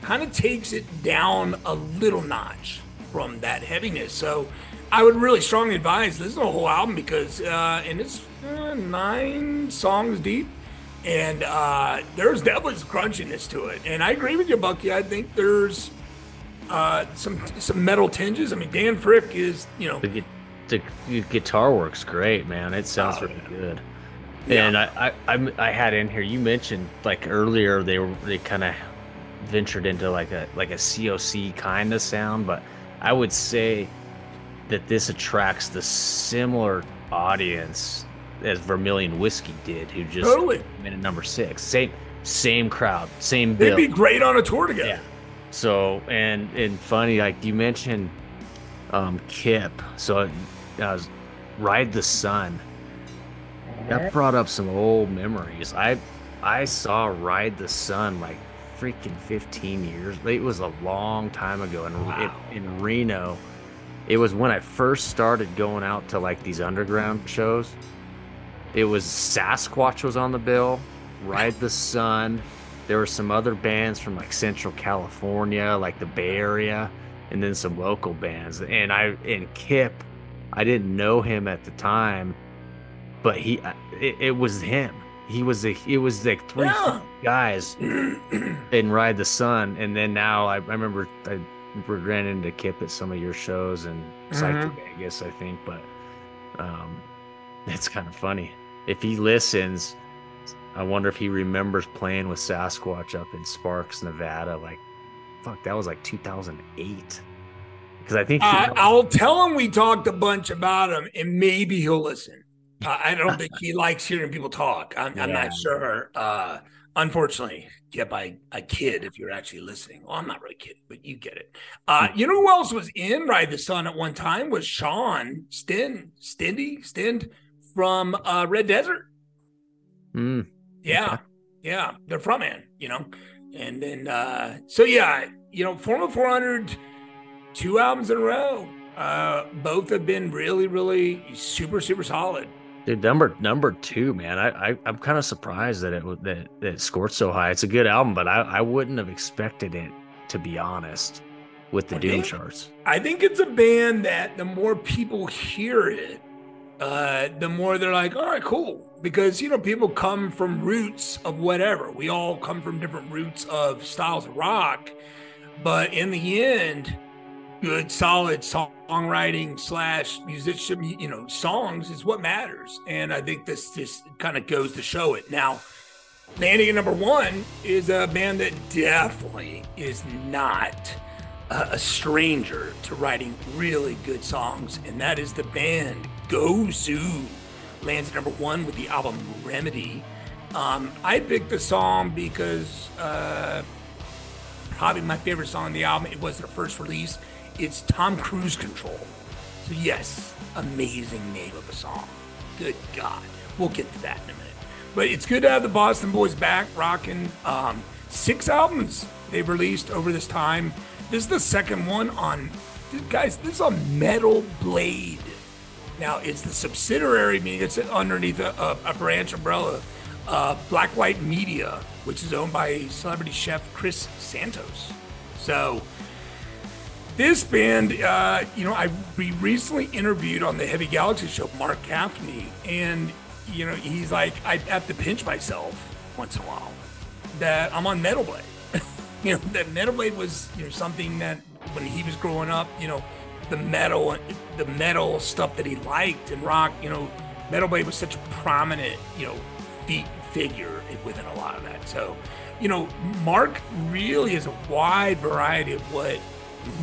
kind of takes it down a little notch from that heaviness. So I would really strongly advise listen to the whole album because uh, and it's uh, nine songs deep, and uh, there's definitely some crunchiness to it. And I agree with you, Bucky. I think there's uh, some some metal tinges. I mean, Dan Frick is you know The, the, gu- guitar works great, man. It sounds Oh, really good. Yeah. And I, I, I'm- I had in here. You mentioned like earlier they were they kind of ventured into like a like a COC kind of sound, but I would say that this attracts the similar audience as Vermilion Whiskey did, who just Totally. came in at number six. Same same crowd, same they'd be great on a tour together. Yeah. So and and funny, like you mentioned, um, Kip. So uh, was Ride the Sun. That brought up some old memories. I I saw Ride the Sun like freaking 15 years. It was a long time ago in Wow. in, in Reno. It was when I first started going out to like these underground shows. It was Sasquatch was on the bill, Ride the Sun. There were some other bands from like Central California, like the Bay Area, and then some local bands. And I and Kip, I didn't know him at the time, but he it, it was him. He was the it was like three Yeah. guys in Ride the Sun, and then now I, I remember I ran into Kip at some of your shows and Psycho Vegas, I think, but um, it's kind of funny. If he listens, I wonder if he remembers playing with Sasquatch up in Sparks, Nevada. Like, fuck, that was like 2008. Because I think I'll tell him we talked a bunch about him, and maybe he'll listen. Uh, I don't think he likes hearing people talk. I'm, I'm not sure. Uh, unfortunately, get by a kid, if you're actually listening. Well, I'm not really kidding, but you get it. Uh, Hmm. you know who else was in Ride the Sun at one time was Sean Stend, Stindy, Stend from uh, Red Desert. Mm, Yeah, Okay. yeah, they're from man, you know, and then uh, so yeah, you know, Formula 400, two albums in a row. Uh, both have been really, really super, super solid. Dude, number number two, man. I, I I'm kind of surprised that it that that it scored so high. It's a good album, but I I wouldn't have expected it to be honest with the I Doom think- charts. I think it's a band that the more people hear it, uh, the more they're like, all right, cool. Because, you know, people come from roots of whatever. We all come from different roots of styles of rock. But in the end, good, solid songwriting slash musician, you know, songs is what matters. And I think this just kind of goes to show it. Now, landing at number one is a band that definitely is not a, stranger to writing really good songs, and that is the band Gozu. Lands at number one with the album Remedy. Um, I picked the song because uh, probably my favorite song on the album. It was their first release. It's Tom Cruise Control. So, yes, amazing name of a song. Good God. We'll get to that in a minute. But it's good to have the Boston Boys back rocking. Um, six albums they've released over this time. This is the second one on, guys, this is on Metal Blade. Now, it's the subsidiary, meaning it's underneath a, a, a branch umbrella, uh, Black White Media, which is owned by celebrity chef Chris Santos. So, this band, uh, you know, I we recently interviewed on the Heavy Galaxy show Marc Gaffney, and you know, he's like, I have to pinch myself once in a while that I'm on Metal Blade. you know, that Metal Blade was you know something that when he was growing up, you know, the metal, the metal stuff that he liked and rock, you know, Metal Blade was such a prominent, you know, feat figure within a lot of that. So, you know, Mark really has a wide variety of what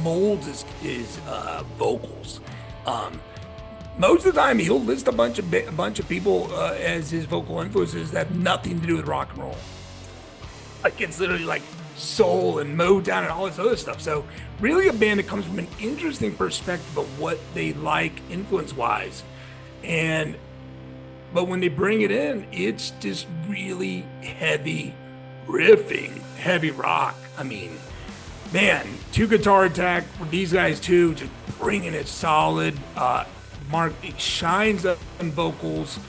molds his, his uh, vocals. Um, most of the time, he'll list a bunch of a bunch of people uh, as his vocal influences that have nothing to do with rock and roll. Like it's literally like soul and Motown and all this other stuff. So really, a band that comes from an interesting perspective of what they like influence wise, and but when they bring it in, it's just really heavy riffing, heavy rock. I mean, man, two guitar attack these guys too, just bringing it solid. Uh, Mark shines up in vocals.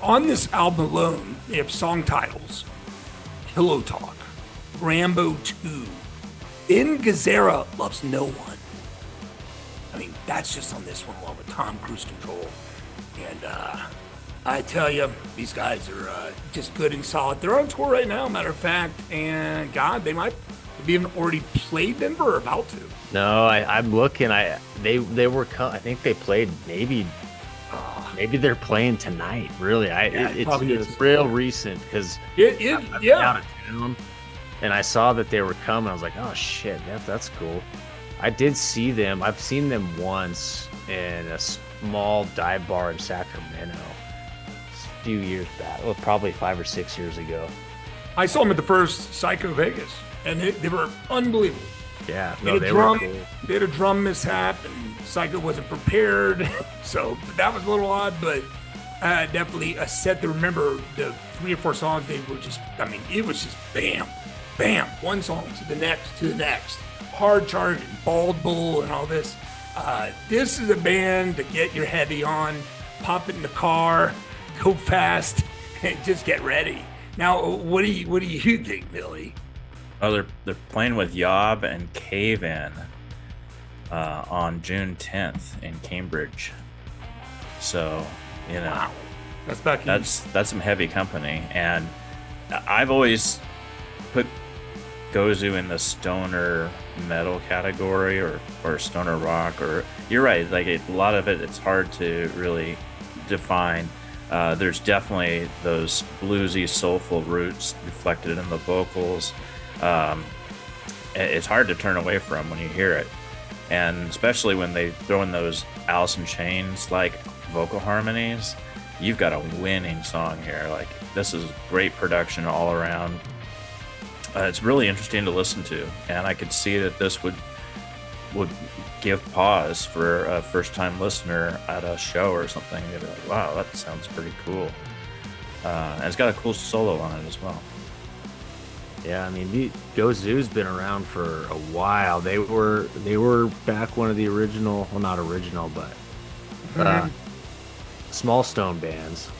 On this album alone, they have song titles: "Pillow Talk," "Rambo 2," "In Gazzara Loves No One." I mean, that's just on this one alone with Tom Cruise Control, and uh, I tell you, these guys are uh, just good and solid. They're on tour right now, matter of fact, and God, they might have even already played Denver or about to. No, I, am looking. I they they were. I think they played maybe. maybe they're playing tonight. Really, I Yeah, it, it it's, it's real recent because It, it, I've yeah. out of town, and I saw that they were coming. I was like, oh shit, that, that's cool. I did see them. I've seen them once in a small dive bar in Sacramento a few years back. Well, probably five or six years ago. I saw them at the first Psycho Vegas, and they, they were unbelievable. Yeah, They had a they drum, were cool. they had a drum mishap, and Psycho wasn't prepared, so that was a little odd. But uh, definitely a set to remember. The three or four songs they were just, I mean, it was just bam, bam, one song to the next to the next, hard charging, bald bull, and all this. Uh, this is a band to get your heavy on, pop it in the car, go fast, and just get ready. Now, what do you what do you think, Billy? Oh, they're they're playing with Yob and Cave In uh, on June 10th in Cambridge. So, you know, Wow, that's back. that's that's some heavy company, and I've always put Gozu in the stoner metal category or or stoner rock. Or you're right, like it, a lot of it, it's hard to really define. Uh, there's definitely those bluesy, soulful roots reflected in the vocals. Um, it's hard to turn away from when you hear it, and especially when they throw in those in Chains like vocal harmonies. You've got a winning song here. Like this is great production all around. Uh, it's really interesting to listen to, and I could see that this would would give pause for a first time listener at a show or something. They'd be like, "Wow, that sounds pretty cool." Uh, and it's got a cool solo on it as well. Yeah, I mean, the, Gozu's been around for a while. They were they were back one of the original, well, not original, but uh, Small Stone bands.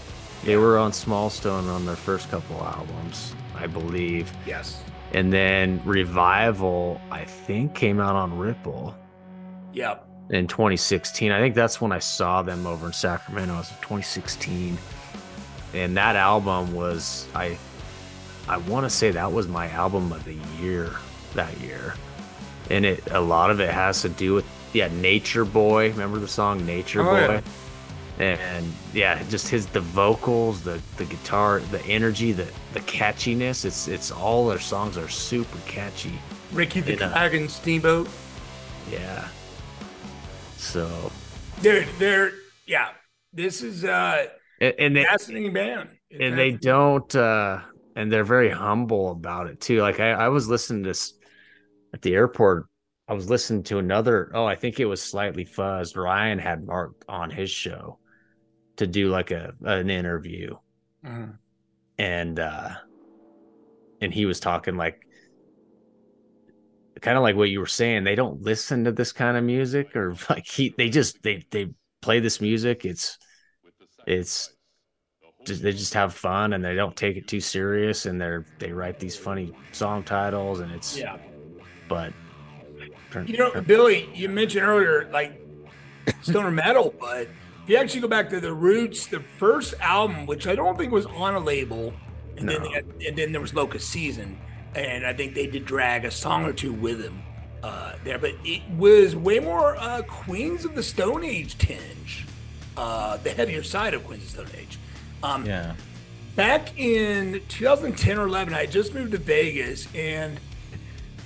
They were on Small Stone on their first couple albums, I believe, yes, and then Revival, I think, came out on Ripple yep. in 2016. I think that's when I saw them over in Sacramento. It was 2016, and that album was I. I want to say that was my album of the year that year, and it a lot of it has to do with yeah Nature Boy. Remember the song Nature Oh, Boy? And yeah, just his the vocals, the the guitar, the energy, the the catchiness. It's it's all their songs are super catchy. Ricky the uh, Dragon Steamboat. Yeah. So They're they're yeah. This is uh and, and they fascinating band. and they don't uh and they're very humble about it too like i, I was listening to s- at the airport, I was listening to another. Oh, I think it was slightly fuzzed. Ryan had Mark on his show to do like a an interview, Mhm. and uh and he was talking like kind of like what you were saying. They don't listen to this kind of music, or like he they just they they play this music. It's it's just, they just have fun and they don't take it too serious, and they're they write these funny song titles, and it's Yeah. but You know, Billy, you mentioned earlier like stoner metal, but if you actually go back to the roots, the first album, which I don't think was on a label, and then No. they had, and then there was Locust Season, and I think they did drag a song or two with them uh, there, but it was way more uh, Queens of the Stone Age tinge, uh, the heavier side of Queens of the Stone Age. Um, Yeah. back in 2010 or 11 i just moved to vegas and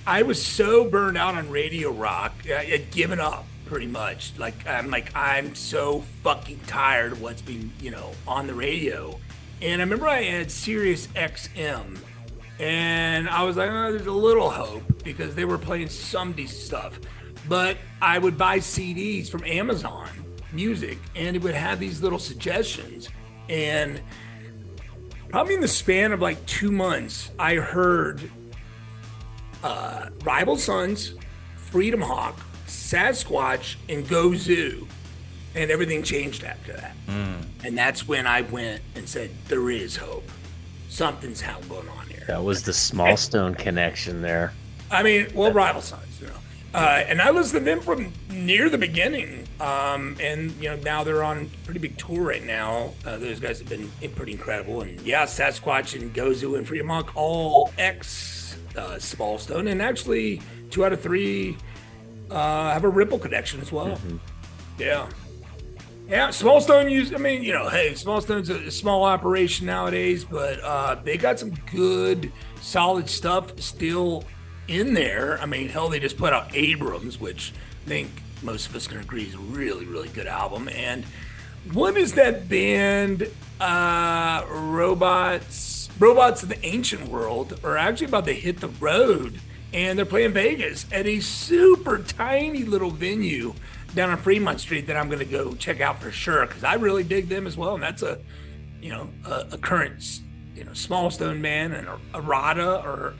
i was so burned out on radio rock i had given up pretty much. Like i'm like i'm so fucking tired of what's being you know on the radio. And i remember i had sirius xm and i was like oh, there's a little hope because they were playing some decent stuff. But i would buy cds from amazon music and it would have these little suggestions and probably in the span of like two months, I heard uh, Rival Sons, Freedom Hawk, Sasquatch, and Gozu. And everything changed after that. And that's when I went and said, there is hope. Something's going on here. that was the small stone connection there. I mean, well, Rival Sons, you know. Uh, and I listened to them from near the beginning. Um, and, you know, now they're on a pretty big tour right now. Uh, those guys have been pretty incredible. And yeah, Sasquatch and Gozu and Freedom Hawk, all ex uh, Smallstone. And actually, two out of three uh, have a Ripple connection as well. Yeah. Yeah, Smallstone use. I mean, you know, hey, Smallstone's a small operation nowadays, but uh, they got some good, solid stuff still in there. I mean, hell, they just put out Abrams, which I think most of us can agree is a really, really good album. And what is that band? Uh, robots, robots of the ancient world are actually about to hit the road, and they're playing Vegas at a super tiny little venue down on Fremont Street that I'm going to go check out for sure because I really dig them as well. And that's a, you know, a, a current, you know, Small Stone Man and a Arada or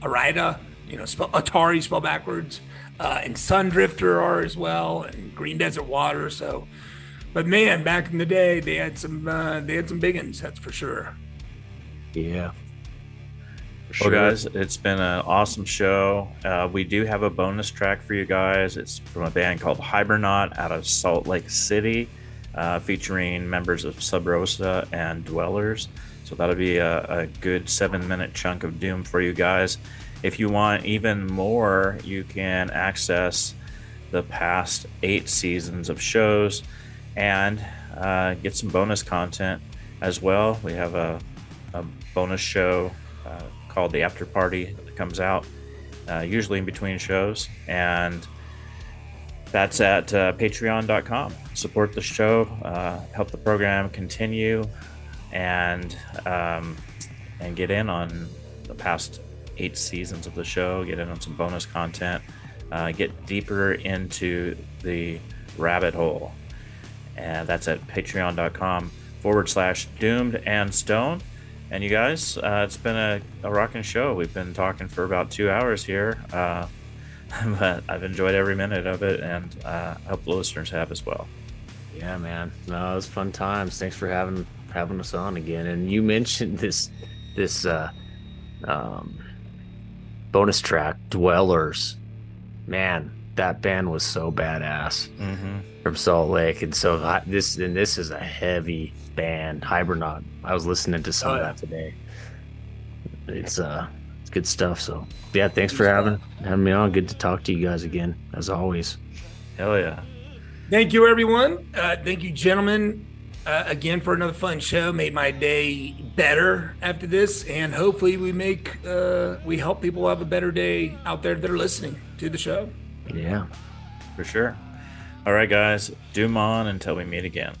Arida, you know, spell, Atari spell backwards, uh, and Sundrifter are as well, and Green Desert Water. So, but man, back in the day, they had some, uh, they had some big ones, that's for sure. Yeah. Well, guys, it's been an awesome show. Uh, we do have a bonus track for you guys. It's from a band called Hibernaut out of Salt Lake City, uh, featuring members of SubRosa and Dwellers. So that'll be a, a good seven minute chunk of doom for you guys. If you want even more, you can access the past eight seasons of shows and uh, get some bonus content as well. We have a, a bonus show uh, called the After Party that comes out uh, usually in between shows, and that's at uh, patreon.com. Support the show, uh, help the program continue, and um, and get in on the past eight seasons of the show. Get in on some bonus content. Uh, get deeper into the rabbit hole, and that's at patreon.com forward slash doomed and stone. And you guys, uh, it's been a, a rocking show. We've been talking for about two hours here, uh, but I've enjoyed every minute of it, and uh, I hope the listeners have as well. Yeah, man. No, it was fun times. Thanks for having having us on again. And you mentioned this this uh um bonus track, Dwellers. Man, that band was so badass Mm-hmm. from Salt Lake. And so I, this and this is a heavy band, Hibernaut. I was listening to some Oh, of that today. It's uh it's good stuff. So yeah, thanks for having having me on. Good to talk to you guys again, as always. Hell yeah. Thank you, everyone. Uh, thank you, gentlemen, uh, again for another fun show. Made my day better after this, and hopefully we make uh, we help people have a better day out there that are listening to the show. Yeah. For sure. All right, guys, doom on until we meet again.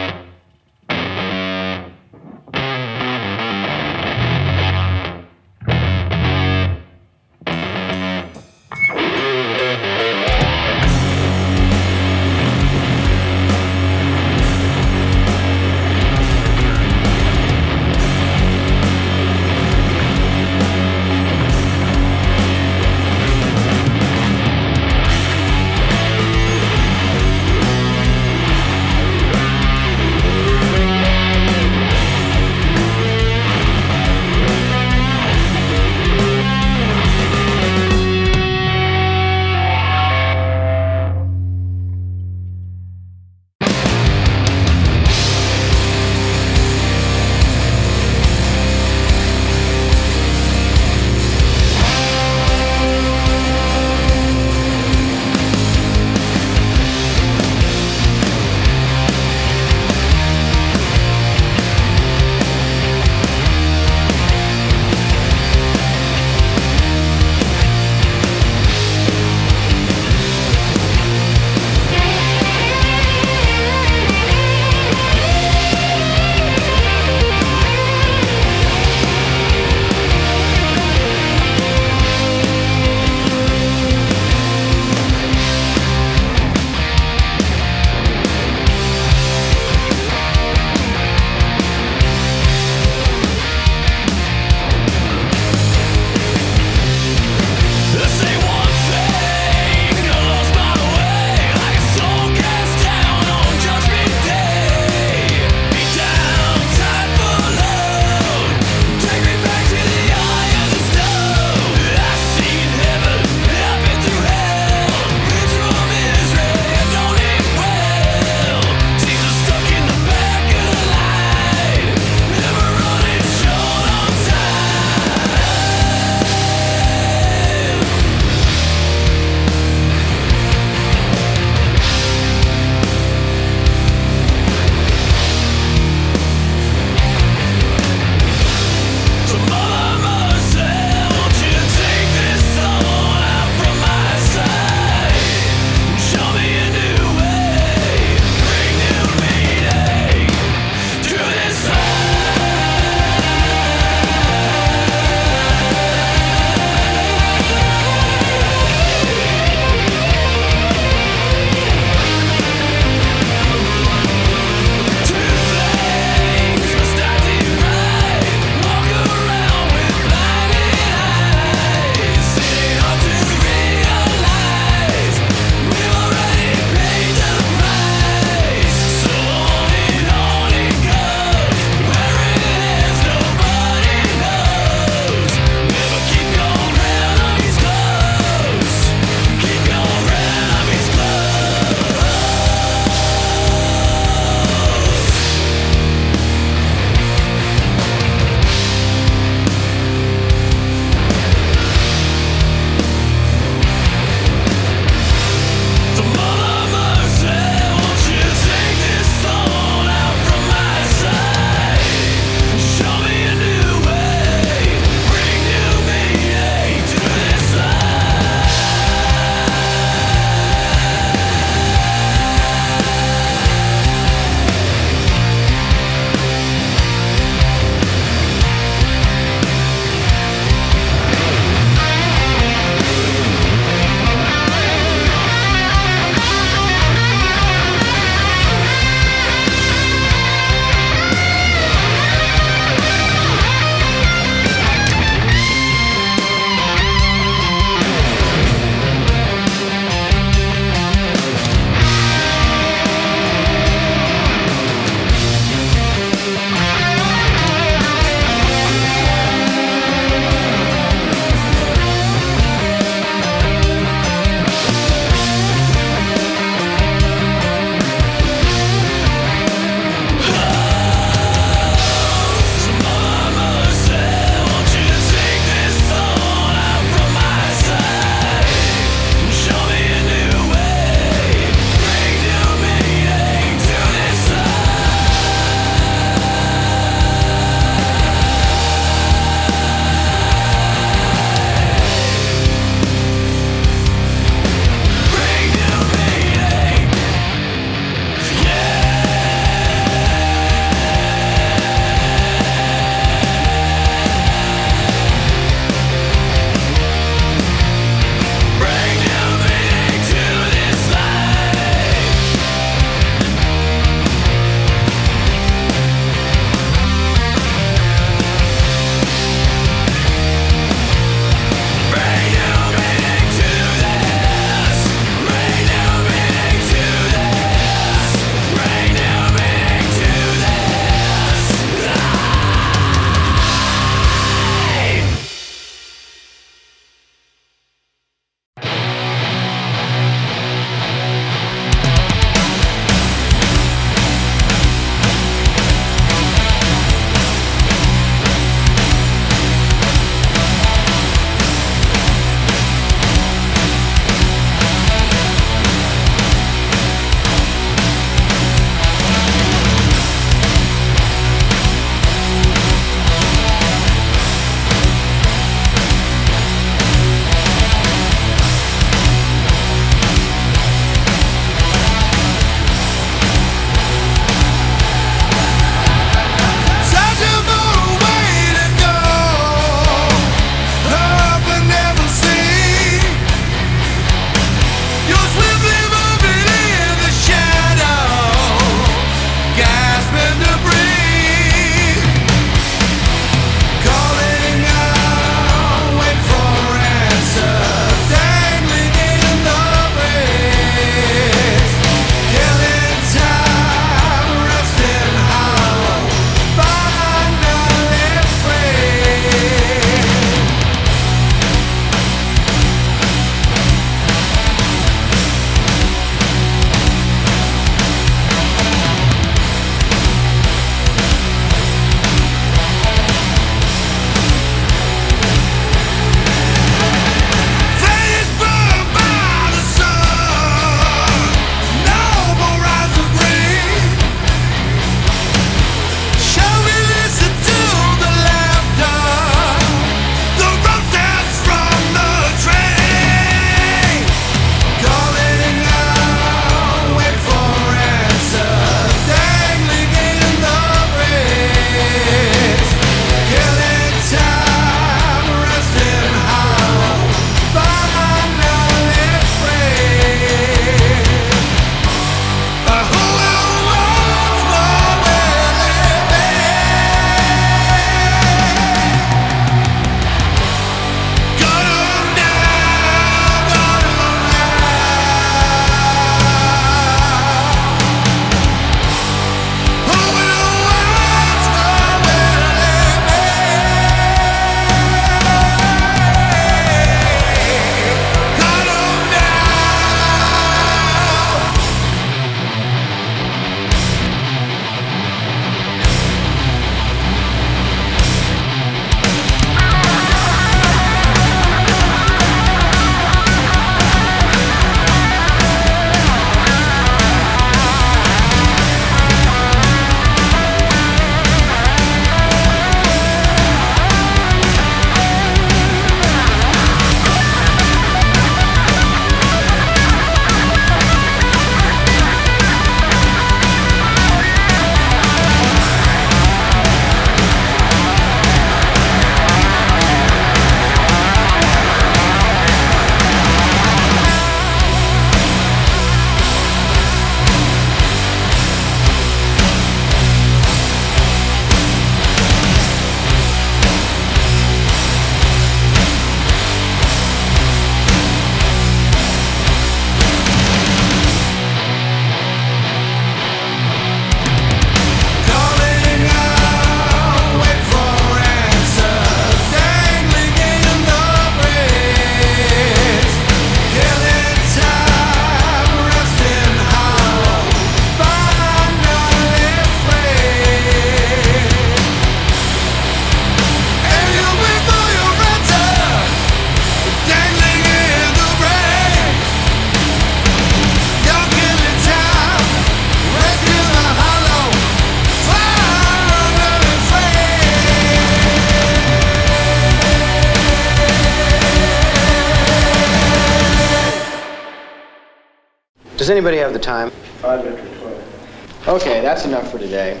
Anybody have the time? Five after 12. Okay, that's enough for today.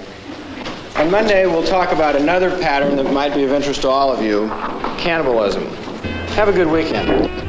On Monday, we'll talk about another pattern that might be of interest to all of you cannibalism. Have a good weekend.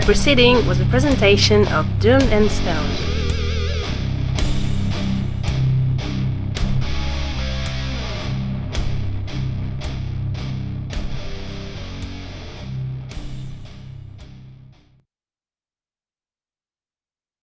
The preceding was a presentation of Doomed and Stoned.